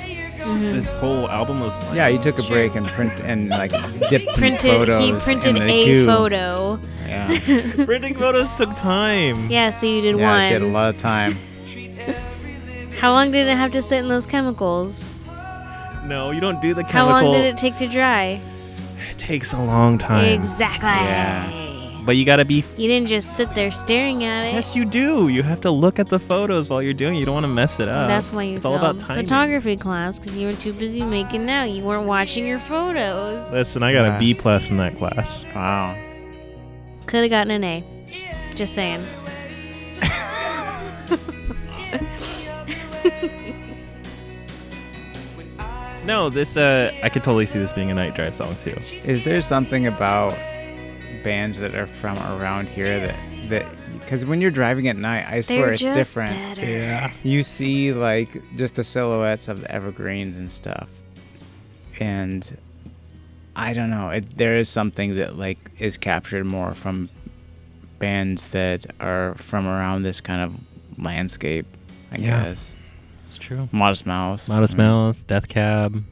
this whole album was playing. Yeah, you took a break and print and like dipped some Printed. photos. He printed in the a goo. photo. Yeah. printing photos took time. Yeah, so you did yeah, so you had a lot of time. How long did it have to sit in those chemicals? No, you don't do the chemicals. How long did it take to dry? It takes a long time. Exactly. Yeah. But you gotta be. You didn't just sit there staring at it. Yes, you do. You have to look at the photos while you're doing. it. You don't want to mess it up. That's why you It's all about timing. photography class because you were too busy making out. You weren't watching your photos. Listen, I got Wow. a B plus in that class. Wow. Could have gotten an A. Just saying. No, this uh, I could totally see this being a night drive song too. Is there something about bands that are from around here that that because when you're driving at night, I swear They're it's just different. better. Yeah. You see like just the silhouettes of the evergreens and stuff, and I don't know. It, there is something that like is captured more from bands that are from around this kind of landscape. I Yeah. guess. It's true. Modest Mouse. Modest I mean, Mouse, Death Cab.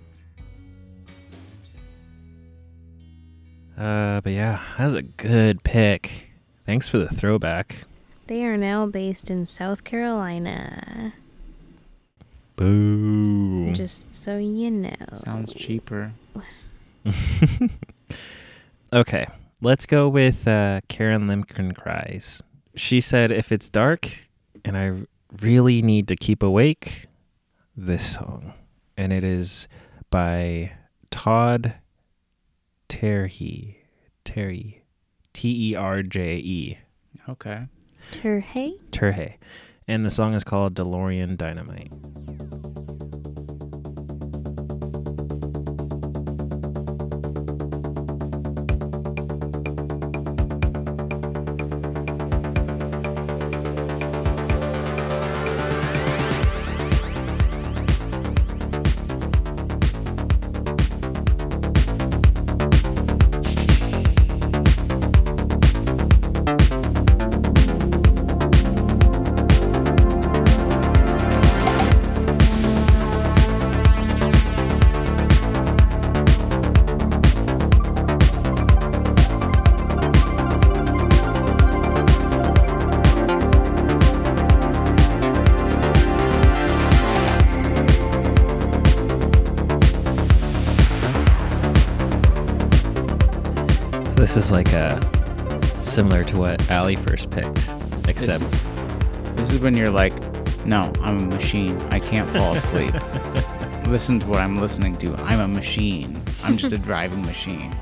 Uh, but yeah, that was a good pick. Thanks for the throwback. They are now based in South Carolina. Boo. Just so you know. Sounds cheaper. okay, let's go with uh, Karen Limken Cries. She said, if it's dark and I really need to keep awake, this song. And it is by Todd Terje. Terje. T E R J E. Okay. Terhey? Terje. And the song is called DeLorean Dynamite. This is like a similar to what Allie first picked, This except is, this is when you're like, no, I'm a machine. I can't fall asleep. Listen to what I'm listening to. I'm a machine. I'm just a driving machine.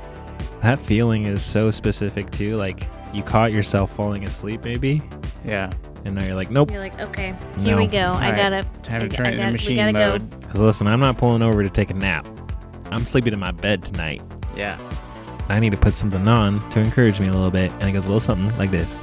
that feeling is so specific too. Like you caught yourself falling asleep, maybe, Yeah. and now you're like, nope. You're like, okay, here we No. go. I Alright, gotta. Time I, to turn I it got- into we machine gotta mode. go. Because listen, I'm not pulling over to take a nap. I'm sleeping in my bed tonight. Yeah. I need to put something on to encourage me a little bit, and it goes a little something like this.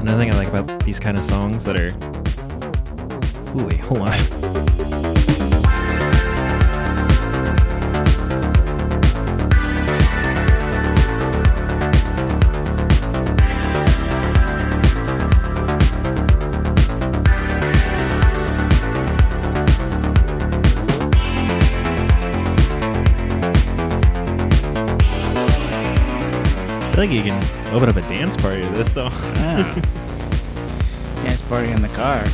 Another thing I like about these kind of songs that are. Ooh, wait, hold on. open up a dance party to this though. Yeah. Dance party in the car.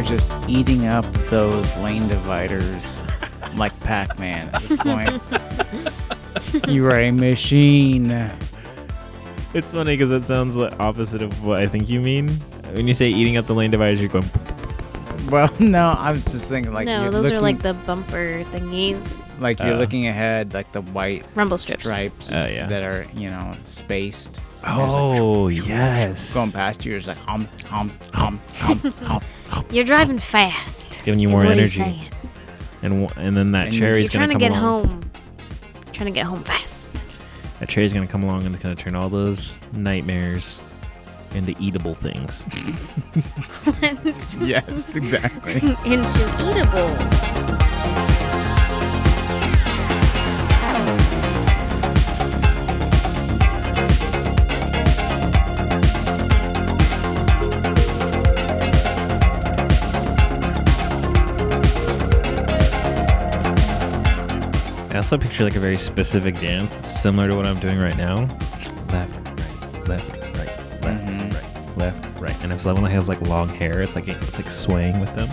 Are just eating up those lane dividers like Pac-Man at this point. you are a machine. It's funny because it sounds like opposite of what I think you mean. When you say eating up the lane dividers, you're going. Well, no, I was just thinking like no, you're those are like the bumper thingies. like you're Uh. looking ahead, like the white Rumble strips. stripes Oh, yeah. that are you know spaced. Like, Oh shoo, yes, going past you, it's like hum hum hum hum hum. You're driving fast. giving you more energy, and w- and then that And cherry's You're trying gonna to get along. home. Trying to get home fast. That cherry's gonna come along and it's gonna turn all those nightmares into eatable things. yes, exactly. Into eatables. Also picture like a very specific dance. It's similar to what I'm doing right now. Left, right, left, right, left, Mhm. right, left, right. And if someone has like long hair, it's like it's like swaying with them.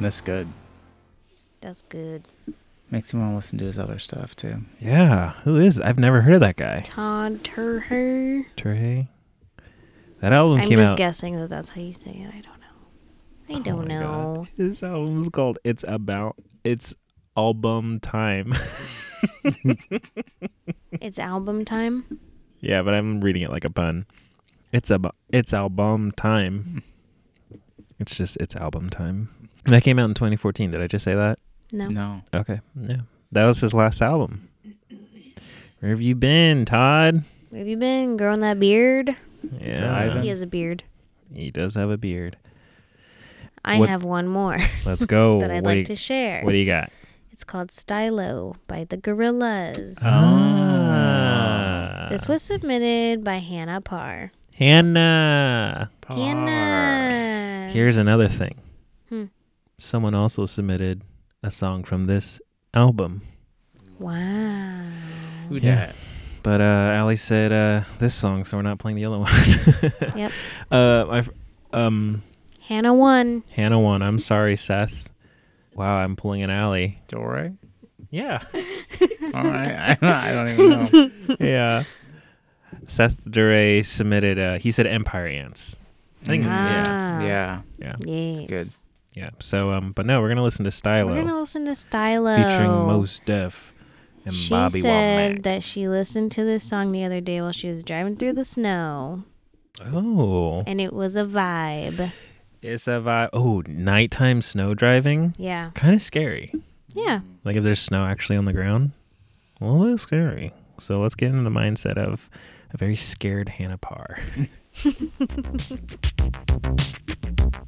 That's good. That's good. Makes me want to listen to his other stuff too. Yeah, who is? I've never heard of that guy. Todd Terje. Trey. That album I'm came just guessing that that's how you say it. I don't know. I Oh don't my God. know. This album's called "It's About." It's album time. It's album time. yeah, but I'm reading it like a pun. It's a it's album time. It's just it's album time. That came out in 2014. Did I just say that? No. No. Okay. Yeah. That was his last album. Where have you been, Todd? Where have you been growing that beard? Yeah. Driving. He has a beard. He does have a beard. I What- have one more Let's go. that I'd what, do like you, to share. what do you got? It's called Stylo by the Gorillaz. Ah. This was submitted by Hannah Parr. Hannah. Hannah. Here's another thing. Someone also submitted a song from this album. Wow. Who Yeah. dat? But uh Allie said uh this song, so we're not playing the other one. Yep. Uh my fr- um Hannah won. Hannah won. I'm sorry, Seth. Wow, I'm pulling an Allie. Dore? Yeah. All right. I don't, I don't even know. yeah. Seth Duray submitted uh he said Empire Ants. I think yeah. Ah. Yeah. Yeah. Yes. good. Yeah. So um but no, we're gonna listen to Stylo We're gonna listen to Stylo. featuring Mos Def and Bobby. she Bobby said Womack. that she listened to this song the other day while she was driving through the snow, Oh. and it was a vibe. It's a vibe. Oh, nighttime snow driving. Yeah. Kind of scary. Yeah. Like if there's snow actually on the ground. Well, it's scary. So let's get into the mindset of a very scared Hannah Parr.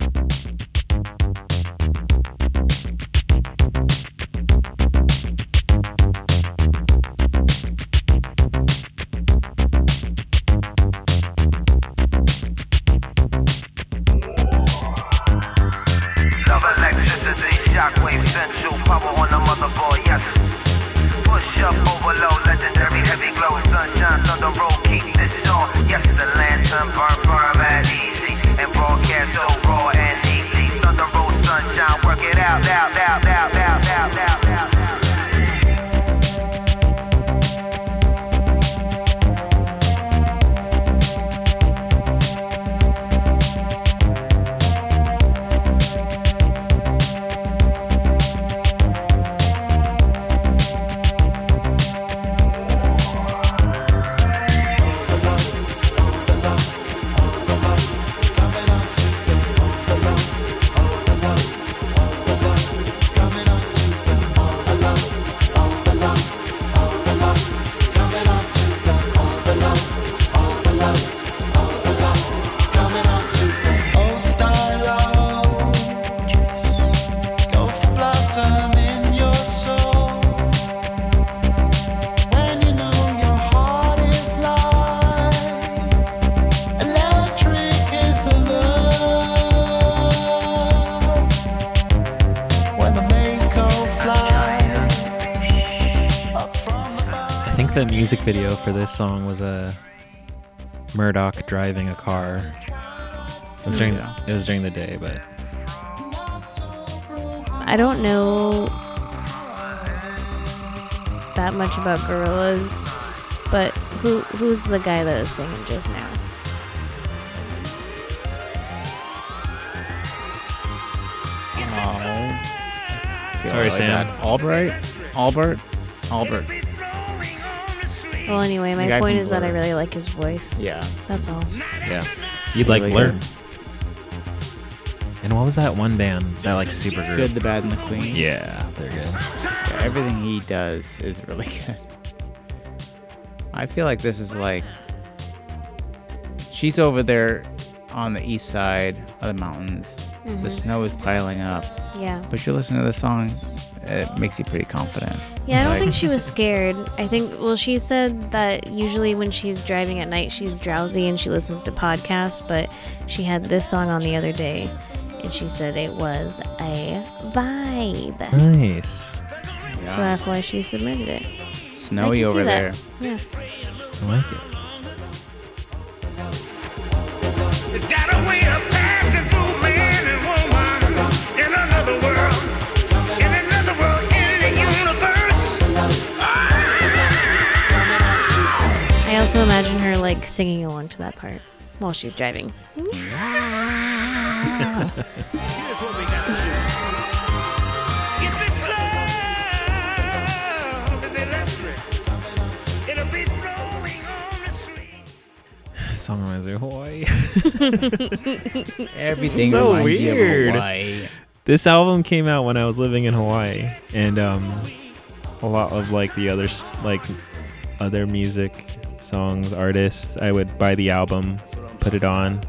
up, overload, legendary, heavy glow, sunshine, thunder roll, keep this on. Yes, the lantern burn, burn, mad easy, and broadcast so raw and easy. Thunder roll, sunshine, work it out, out, music video for this song was a Murdoc driving a car. It was during Yeah. it was during the day, but I don't know that much about Gorillaz, but who who's the guy that was singing just now? Oh. Sorry, like Sam. that. Albright? Albert? Albert. Well, anyway, my point from is that I really like his voice. Yeah. That's all. yeah. You'd like like Blur. good. And what was that one band? That like super group? Good, the bad, and the queen. Yeah, they're good. Yeah, everything he does is really good. I feel like this is like she's over there on the east side of the mountains. The Mhm. snow is piling up, Yeah. but you listen to the song, it makes you pretty confident. Yeah, I don't Like- think she was scared. I think, well, she said that usually when she's driving at night, she's drowsy and she listens to podcasts, but she had this song on the other day and she said it was a vibe. Nice. So that's why she submitted it. Snowy over that. there. Yeah. I like it. I also imagine her like singing along to that part while she's driving. Here's what we got to do. If it's love, it's electric. It'll be flowing on the street. song reminds me of Hawaii. Everything so reminds you of weird. Hawaii. This album came out when I was living in Hawaii, and um, a lot of like the other like other music songs artists. I would buy the album, put it on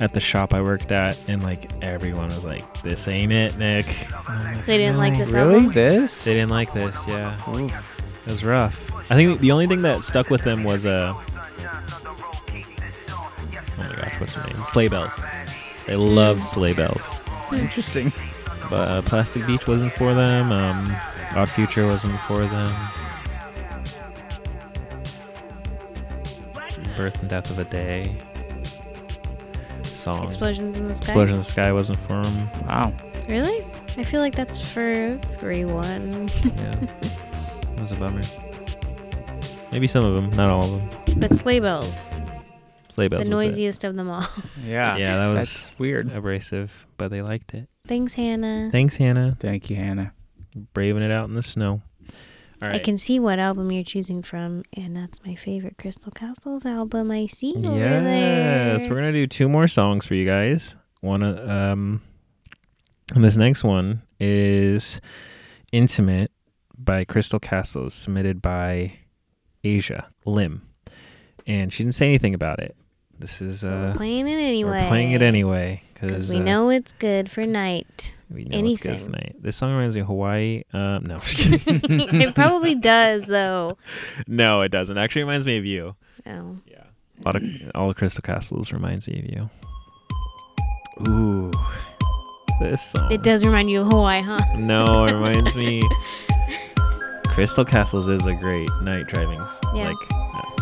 at the shop I worked at, and like everyone was like, "This ain't it, Nick." Like, They didn't like this Really? album. This? They didn't like this. Yeah, it was rough. I think the only thing that stuck with them was uh, oh my gosh, what's her name? Sleigh bells. They loved sleigh bells. Interesting. But uh, Plastic Beach wasn't for them. Um, Odd Future wasn't for them. Birth and Death of a Day. Song. Explosions in the sky. Explosion in the Sky wasn't for them. Wow. Really? I feel like that's for everyone. Yeah. it was a bummer. Maybe some of them, not all of them. but sleigh bells, Sleigh bells. the was it. noisiest of them all. Yeah. Yeah, that was That's weird. abrasive, but they liked it. Thanks, Hannah. Thanks, Hannah. Thank you, Hannah. Braving it out in the snow. I can see what album you're choosing from, and that's my favorite Crystal Castles album. I see over Yes, there. we're gonna do two more songs for you guys. One, uh, um, and this next one is "Intimate" by Crystal Castles, submitted by Asia Lim, and she didn't say anything about it. This is uh, playing it anyway. we're playing it anyway because because we know it's good for night. We know it's good for anything. This song reminds me of Hawaii. Um, no, just kidding. it probably does, though. no, it doesn't. Actually, reminds me of you. Oh. Yeah, a lot of all the Crystal Castles reminds me of you. Ooh, this song. It does remind you of Hawaii, huh? No, it reminds me. Crystal Castles is a great night driving. Yeah. Like, uh,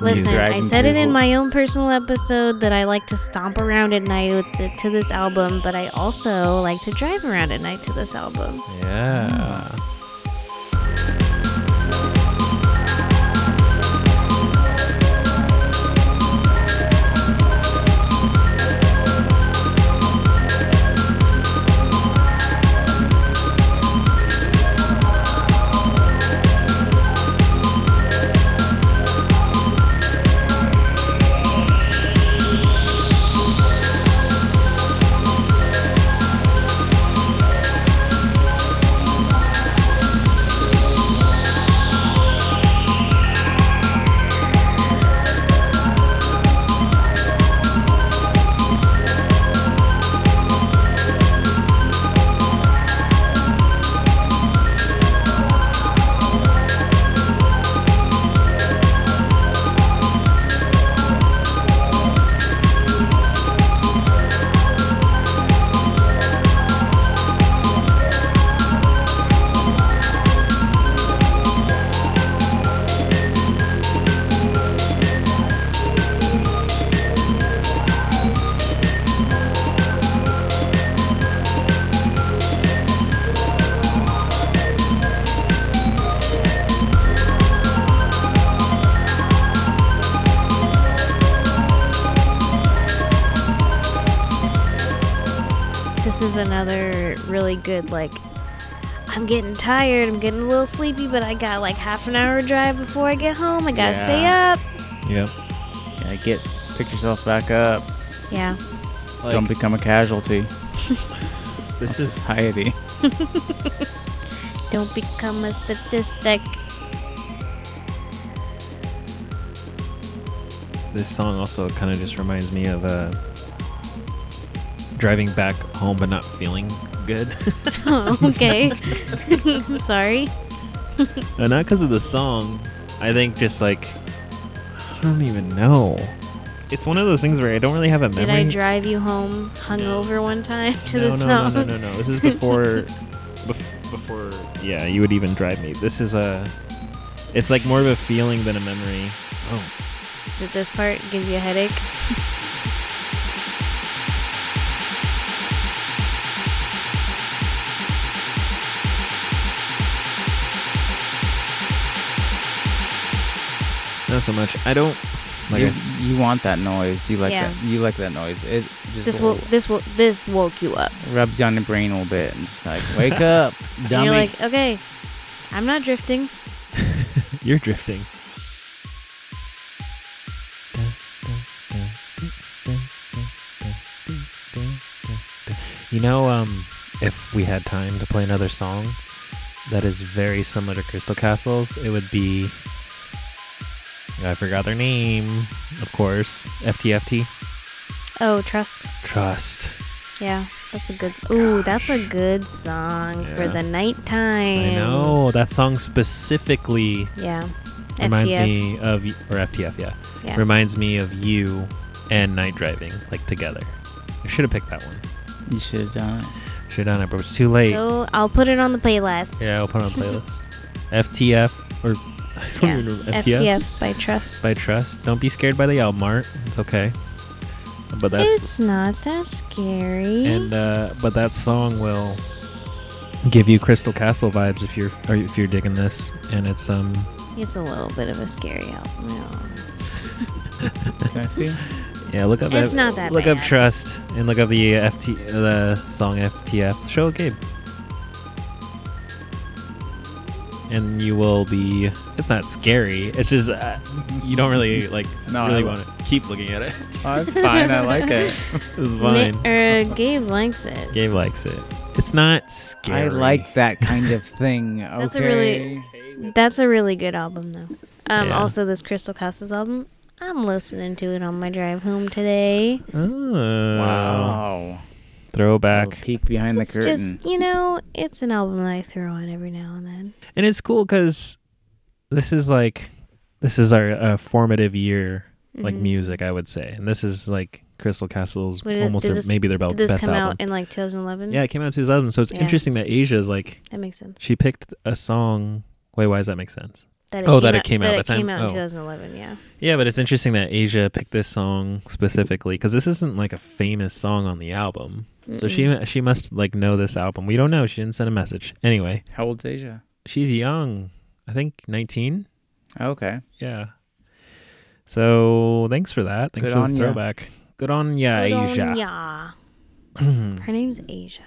Listen, I said it in my own personal episode that I like to stomp around at night with the, to this album, but I also like to drive around at night to this album. yeah. Good, like, I'm getting tired, I'm getting a little sleepy, but I got like half an hour drive before I get home. I gotta stay up. Yep. Yeah, get pick yourself back up. Yeah. Don't become a casualty. This is society. Don't become a statistic. this song also kind of just reminds me of uh, driving back home but not feeling good. Oh, okay. I'm sorry. Uh, not because of the song. I think just like I don't even know. It's one of those things where I don't really have a memory. Did I drive you home hungover one time to no, the no, no, song? no, no, no. This is before, bef- before. Yeah, you would even drive me. This is a. It's like more of a feeling than a memory. Oh, Is it this part gives you a headache? not so much. I don't. Like you, I, you want that noise. You like Yeah. that. You like that noise. It just This will this will this woke you up. rubs you on the brain a little bit and just like wake up, And you're like, okay, I'm not drifting. You're drifting. You know, um, if we had time to play another song that is very similar to Crystal Castles, it would be I forgot their name, of course. FTFT. Oh, trust. Trust. Yeah, that's a good. Ooh, that's a good song for Yeah. the nighttime. I know that song specifically Yeah. reminds FTF. me of y- or FTF, yeah. Yeah. Reminds me of you and night driving like together. I should have picked that one. You should have done it. Should have done it, but it was too late. So I'll put it on the playlist. Yeah, I'll put it on playlist. FTF or I don't Yeah, even remember FTF. FTF by Trust. by Trust. Don't be scared by the album art. It's okay. But that's it's not that scary. and uh, but that song will give you Crystal Castle vibes if you're if you're digging this. And it's um it's a little bit of a scary album. Can I see? yeah look up It's F- not that look up. Trust and look up the FT the song FTF. Show it, Gabe. And you will be. It's not scary. It's just uh, you don't really like No, really I- want to keep looking at it. I'm fine. I like it. It's fine. Ni- uh, Gabe likes it. Gabe likes it. It's not scary. I like that kind of thing. Okay. That's a really that's a really good album though. Um Yeah. also this Crystal Castles album. I'm listening to it on my drive home today. Oh. Wow. Throwback. Little peek behind the It's curtain. just you know, it's an album that I throw on every now and then. And it's cool because this is like this is our uh, formative year, like Mhm. music, I would say. And this is like Crystal Castle's What did- almost did their, this- maybe their bel- Did this come album. out in like 2011? yeah, it came out in 2011. So it's Yeah. interesting that Asia is like That makes sense. she picked a song. Wait, why does that make sense? That oh, that it came out. That at it the time. came out oh. in 2011. Yeah. Yeah, but it's interesting that Asia picked this song specifically because this isn't like a famous song on the album. So she she must like know this album. We don't know. She didn't send a message. Anyway, How old's Asia? she's young. I think 19. Okay. Yeah. So thanks for that. Thanks Good for on the ya. throwback. Good on ya, Good on Asia. ya. Her name's Asia.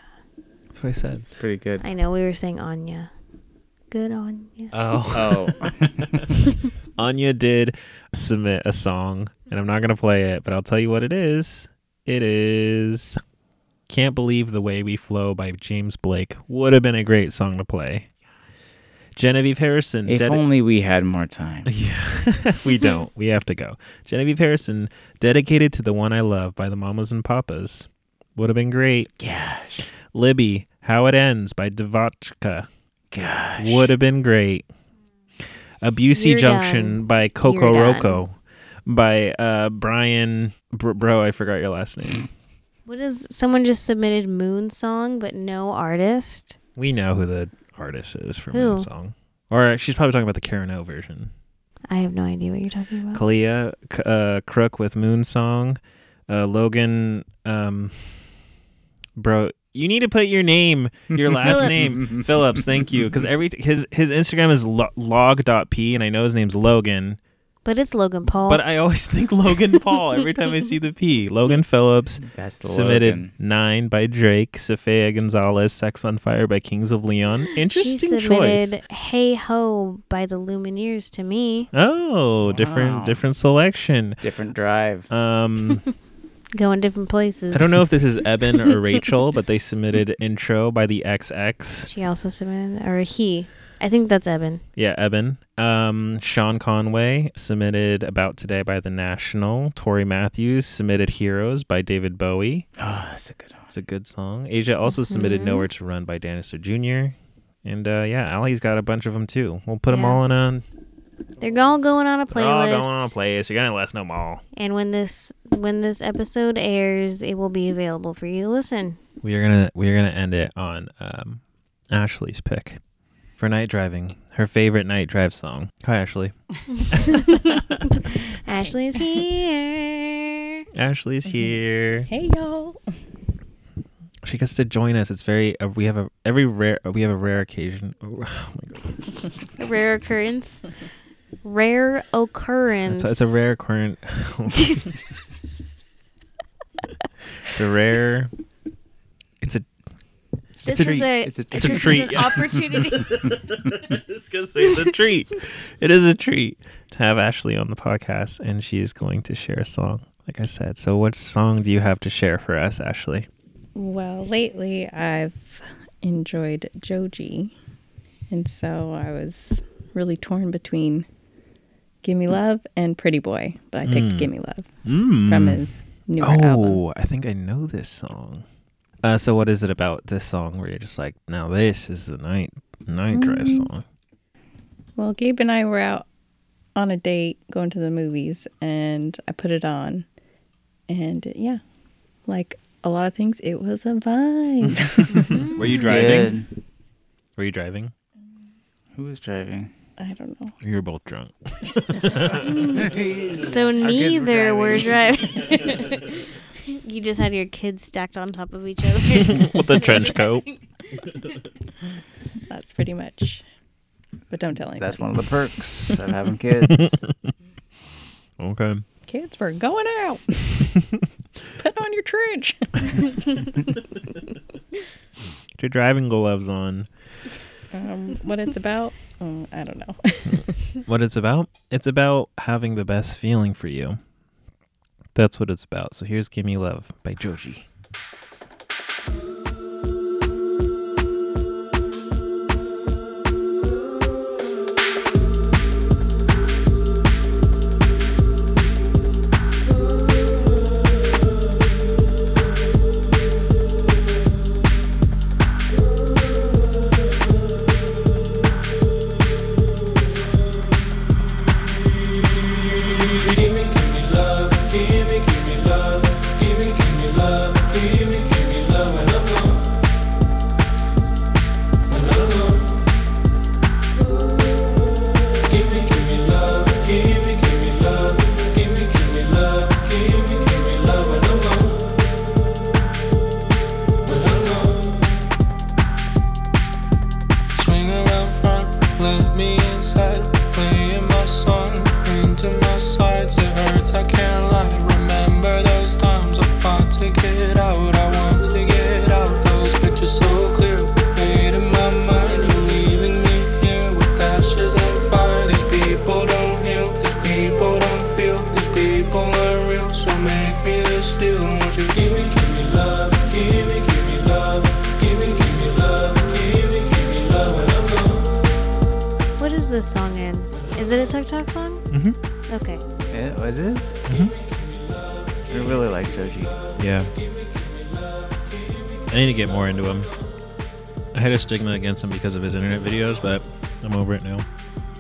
That's what I said. It's pretty good. I know we were saying Anya. Good on ya. Oh. Oh. Anya did submit a song, and I'm not going to play it, but I'll tell you what it is. It is Can't Believe the Way We Flow by James Blake. Would have been a great song to play. Genevieve Harrison. if dedi- only we had more time. Yeah, we don't. We have to go. Genevieve Harrison, dedicated to the one I love by the Mamas and Papas. Would have been great. Gosh. Libby, How It Ends by Devotchka. Gosh. Would have been great. Abusey You're Junction done. by Coco You're Roco. By uh, Brian. Br- bro, I forgot your last name. What is someone just submitted Moon Song but no artist? We know who the artist is from Who? that song. Or she's probably talking about the Karen O version. I have no idea what you're talking about. Kalia K- uh, Crook with Moon Song. Uh, Logan, um, bro, you need to put your name, your last Phillips. name, Phillips. Thank you, because every his his Instagram is lo- log.p, and I know his name's Logan, But it's Logan Paul. but I always think Logan Paul every time I see the P. Logan Phillips That's the submitted Logan. nine by Drake, Sophia Gonzalez, Sex on Fire by Kings of Leon. Interesting she Interesting submitted choice. Hey Ho by the Lumineers to me. Oh, different Wow. different selection. Different drive. Um. Going different places. I don't know if this is Eben or Rachel, but they submitted intro by the XX. She also submitted, or he. I think that's Evan. Yeah, Eben. Um, Sean Conway submitted About Today by The National. Tori Matthews submitted Heroes by David Bowie. Oh, that's a good one. It's a good song. Asia also submitted Mhm. Nowhere to Run by Danister Jr. And uh, yeah, Allie's got a bunch of them too. We'll put them all in a They're all going on a they're all going on a playlist. You're gonna let us know them all. And when this when this episode airs, it will be available for you to listen. We are gonna we are gonna end it on um, Ashley's pick for night driving. Her favorite night drive song. Hi, Ashley. Ashley's here. Ashley's here. Hey y'all. She gets to join us. It's very. Uh, we have a every rare. Uh, we have a rare occasion. Oh my god. A rare occurrence. Rare occurrence. It's, it's a rare current. it's a rare. It's a. This it's a is treat. a It's a- It's a treat. an opportunity. it's gonna say it's a treat. It is a treat to have Ashley on the podcast, and she is going to share a song. Like I said, so what song do you have to share for us, Ashley? Well, lately I've enjoyed Joji. And so I was really torn between Gimme Love and Pretty Boy, but I picked Mm. Gimme Love Mm. from his newer oh, album. I think I know this song. Uh, so what is it about this song where you're just like, now this is the night night drive Mm. song? Well, Gabe and I were out on a date going to the movies, and I put it on. And yeah, like a lot of things, it was a vibe. Were you driving? good. Were you driving? Who was driving? I don't know. You were both drunk. So were neither were driving. Driving. you just had your kids stacked on top of each other. With a trench coat. That's pretty much. But don't tell anybody. That's one of the perks of having kids. Okay. Kids, we're going out. Put on your trench. Get your driving gloves on. um, what it's about, um, I don't know. What it's about? It's about having the best feeling for you. That's what it's about. So here's Gimme Love by Joji. Stigma against him because of his internet videos, but I'm over it now.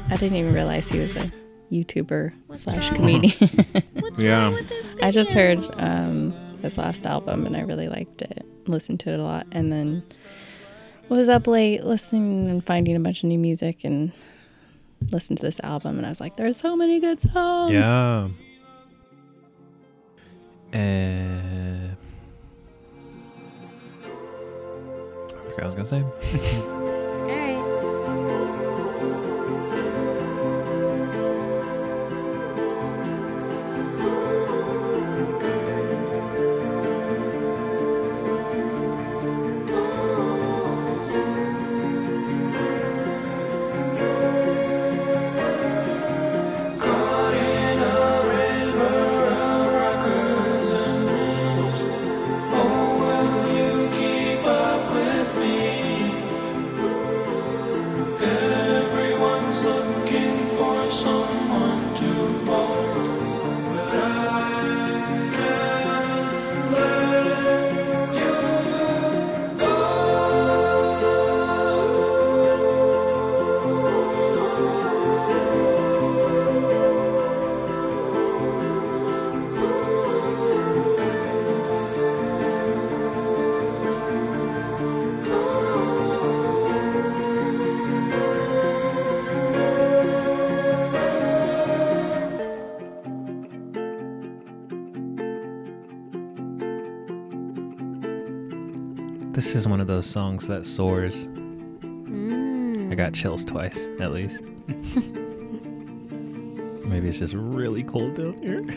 I didn't even realize he was a YouTuber slash comedian. What's Yeah. wrong with this I just heard um, his last album and I really liked it. Listened to it a lot, and then was up late listening and finding a bunch of new music and listened to this album, and I was like, "There's so many good songs." Yeah. Uh, forgot what I was gonna say. This is one of those songs that soars. Mm. I got chills twice, at least. Maybe it's just really cold down here.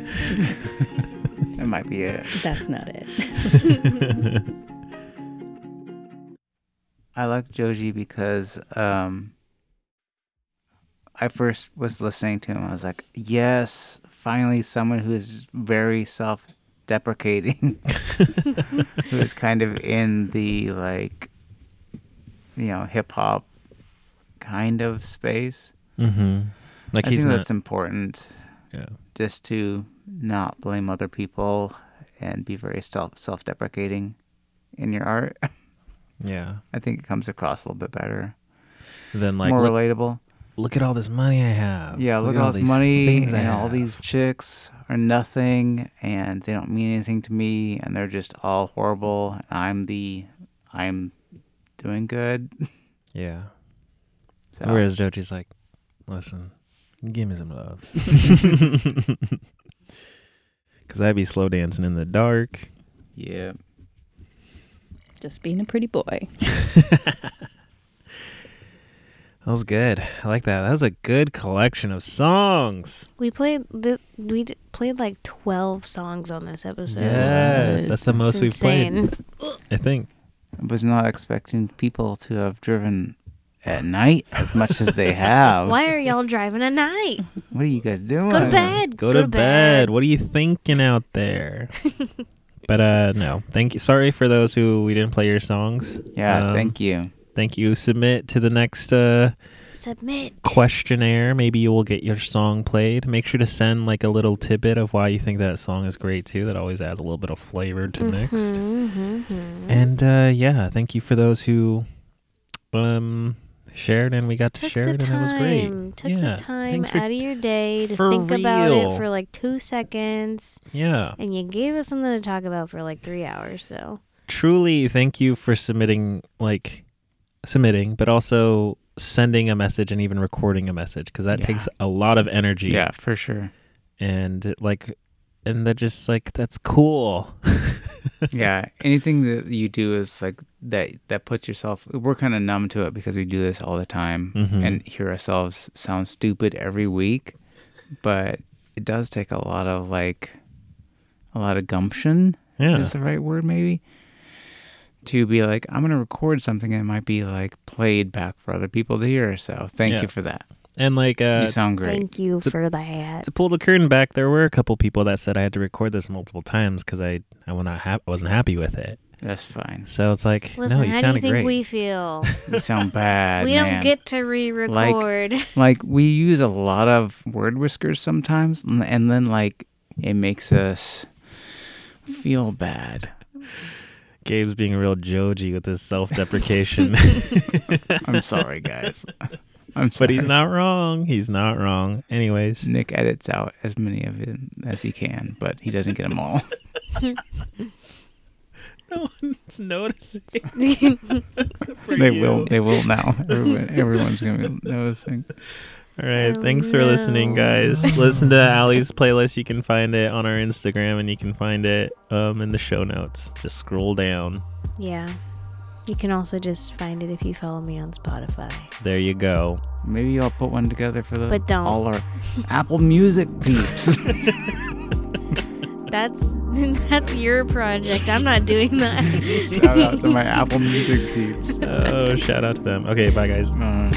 That might be it. That's not it. I like Joji because um, I first was listening to him. I was like, yes, finally someone who is very self self-deprecating. who is kind of in the like, you know, hip hop kind of space. Mm-hmm. Like I he's think not. that's important. Yeah. Just to not blame other people and be very self self-deprecating in your art. Yeah. I think it comes across a little bit better, Than like more relatable. Look at all this money I have. Yeah, look, at all this these money things I and all these chicks are nothing and they don't mean anything to me and they're just all horrible. And I'm the I'm doing good. Yeah. So Whereas Joji's like, listen, give me some love. Because I'd be slow dancing in the dark. yeah, Just being a pretty boy. That was good. I like that. That was a good collection of songs. We played th- we d- played like twelve songs on this episode. Yes, that's the most we've insane. played. I think. I was not expecting people to have driven at night as much as they have. Why are y'all driving at night? What are you guys doing? Go to bed. Go, to, bed. What are you thinking out there? but uh no. Thank you. Sorry for those who we didn't play your songs. Yeah, Um, thank you. Thank you. Submit to the next uh Submit. questionnaire. Maybe you will get your song played. Make sure to send like a little tidbit of why you think that song is great too. That always adds a little bit of flavor to next. Mm-hmm. And uh yeah, thank you for those who um shared and we got to Took share it and it was great. Took yeah. the time for- out of your day to think about it for like two seconds, yeah. and you gave us something to talk about for like three hours. So Truly thank you for submitting like submitting, but also sending a message and even recording a message because that Yeah. takes a lot of energy. Yeah, for sure. And it, like and that just like that's cool. yeah, anything that you do is like that that puts yourself we're kind of numb to it because we do this all the time Mhm. and hear ourselves sound stupid every week, but it does take a lot of like a lot of gumption Yeah. is the right word maybe to be like I'm going to record something and it might be like played back for other people to hear. So, thank Yeah. you for that. And like uh you sound great. thank you To- for that. to pull the curtain back, there were a couple people that said I had to record this multiple times because I I was not hap- I wasn't happy with it. That's fine. So it's like, Listen, no, you how do you think great. we feel? You sound bad. we man. don't get to re-record. like we use a lot of word whiskers sometimes and and then like it makes us feel bad Gabe's being a real Joji with his self-deprecation. i'm sorry guys i'm sorry but he's not wrong. He's not wrong. Anyways, nick edits out as many of it as he can but he doesn't get them all no one's noticing. they will they will now Everyone, everyone's gonna be noticing All right. Oh, thanks for listening, guys. Listen to Allie's playlist. You can find it on our Instagram and you can find it um, in the show notes. Just scroll down. yeah. You can also just find it if you follow me on Spotify. There you go. maybe i'll put one together for the But don't. all our apple music peeps That's that's your project. I'm not doing that. shout out to my apple music peeps Oh, shout out to them. Okay, bye, guys. Uh,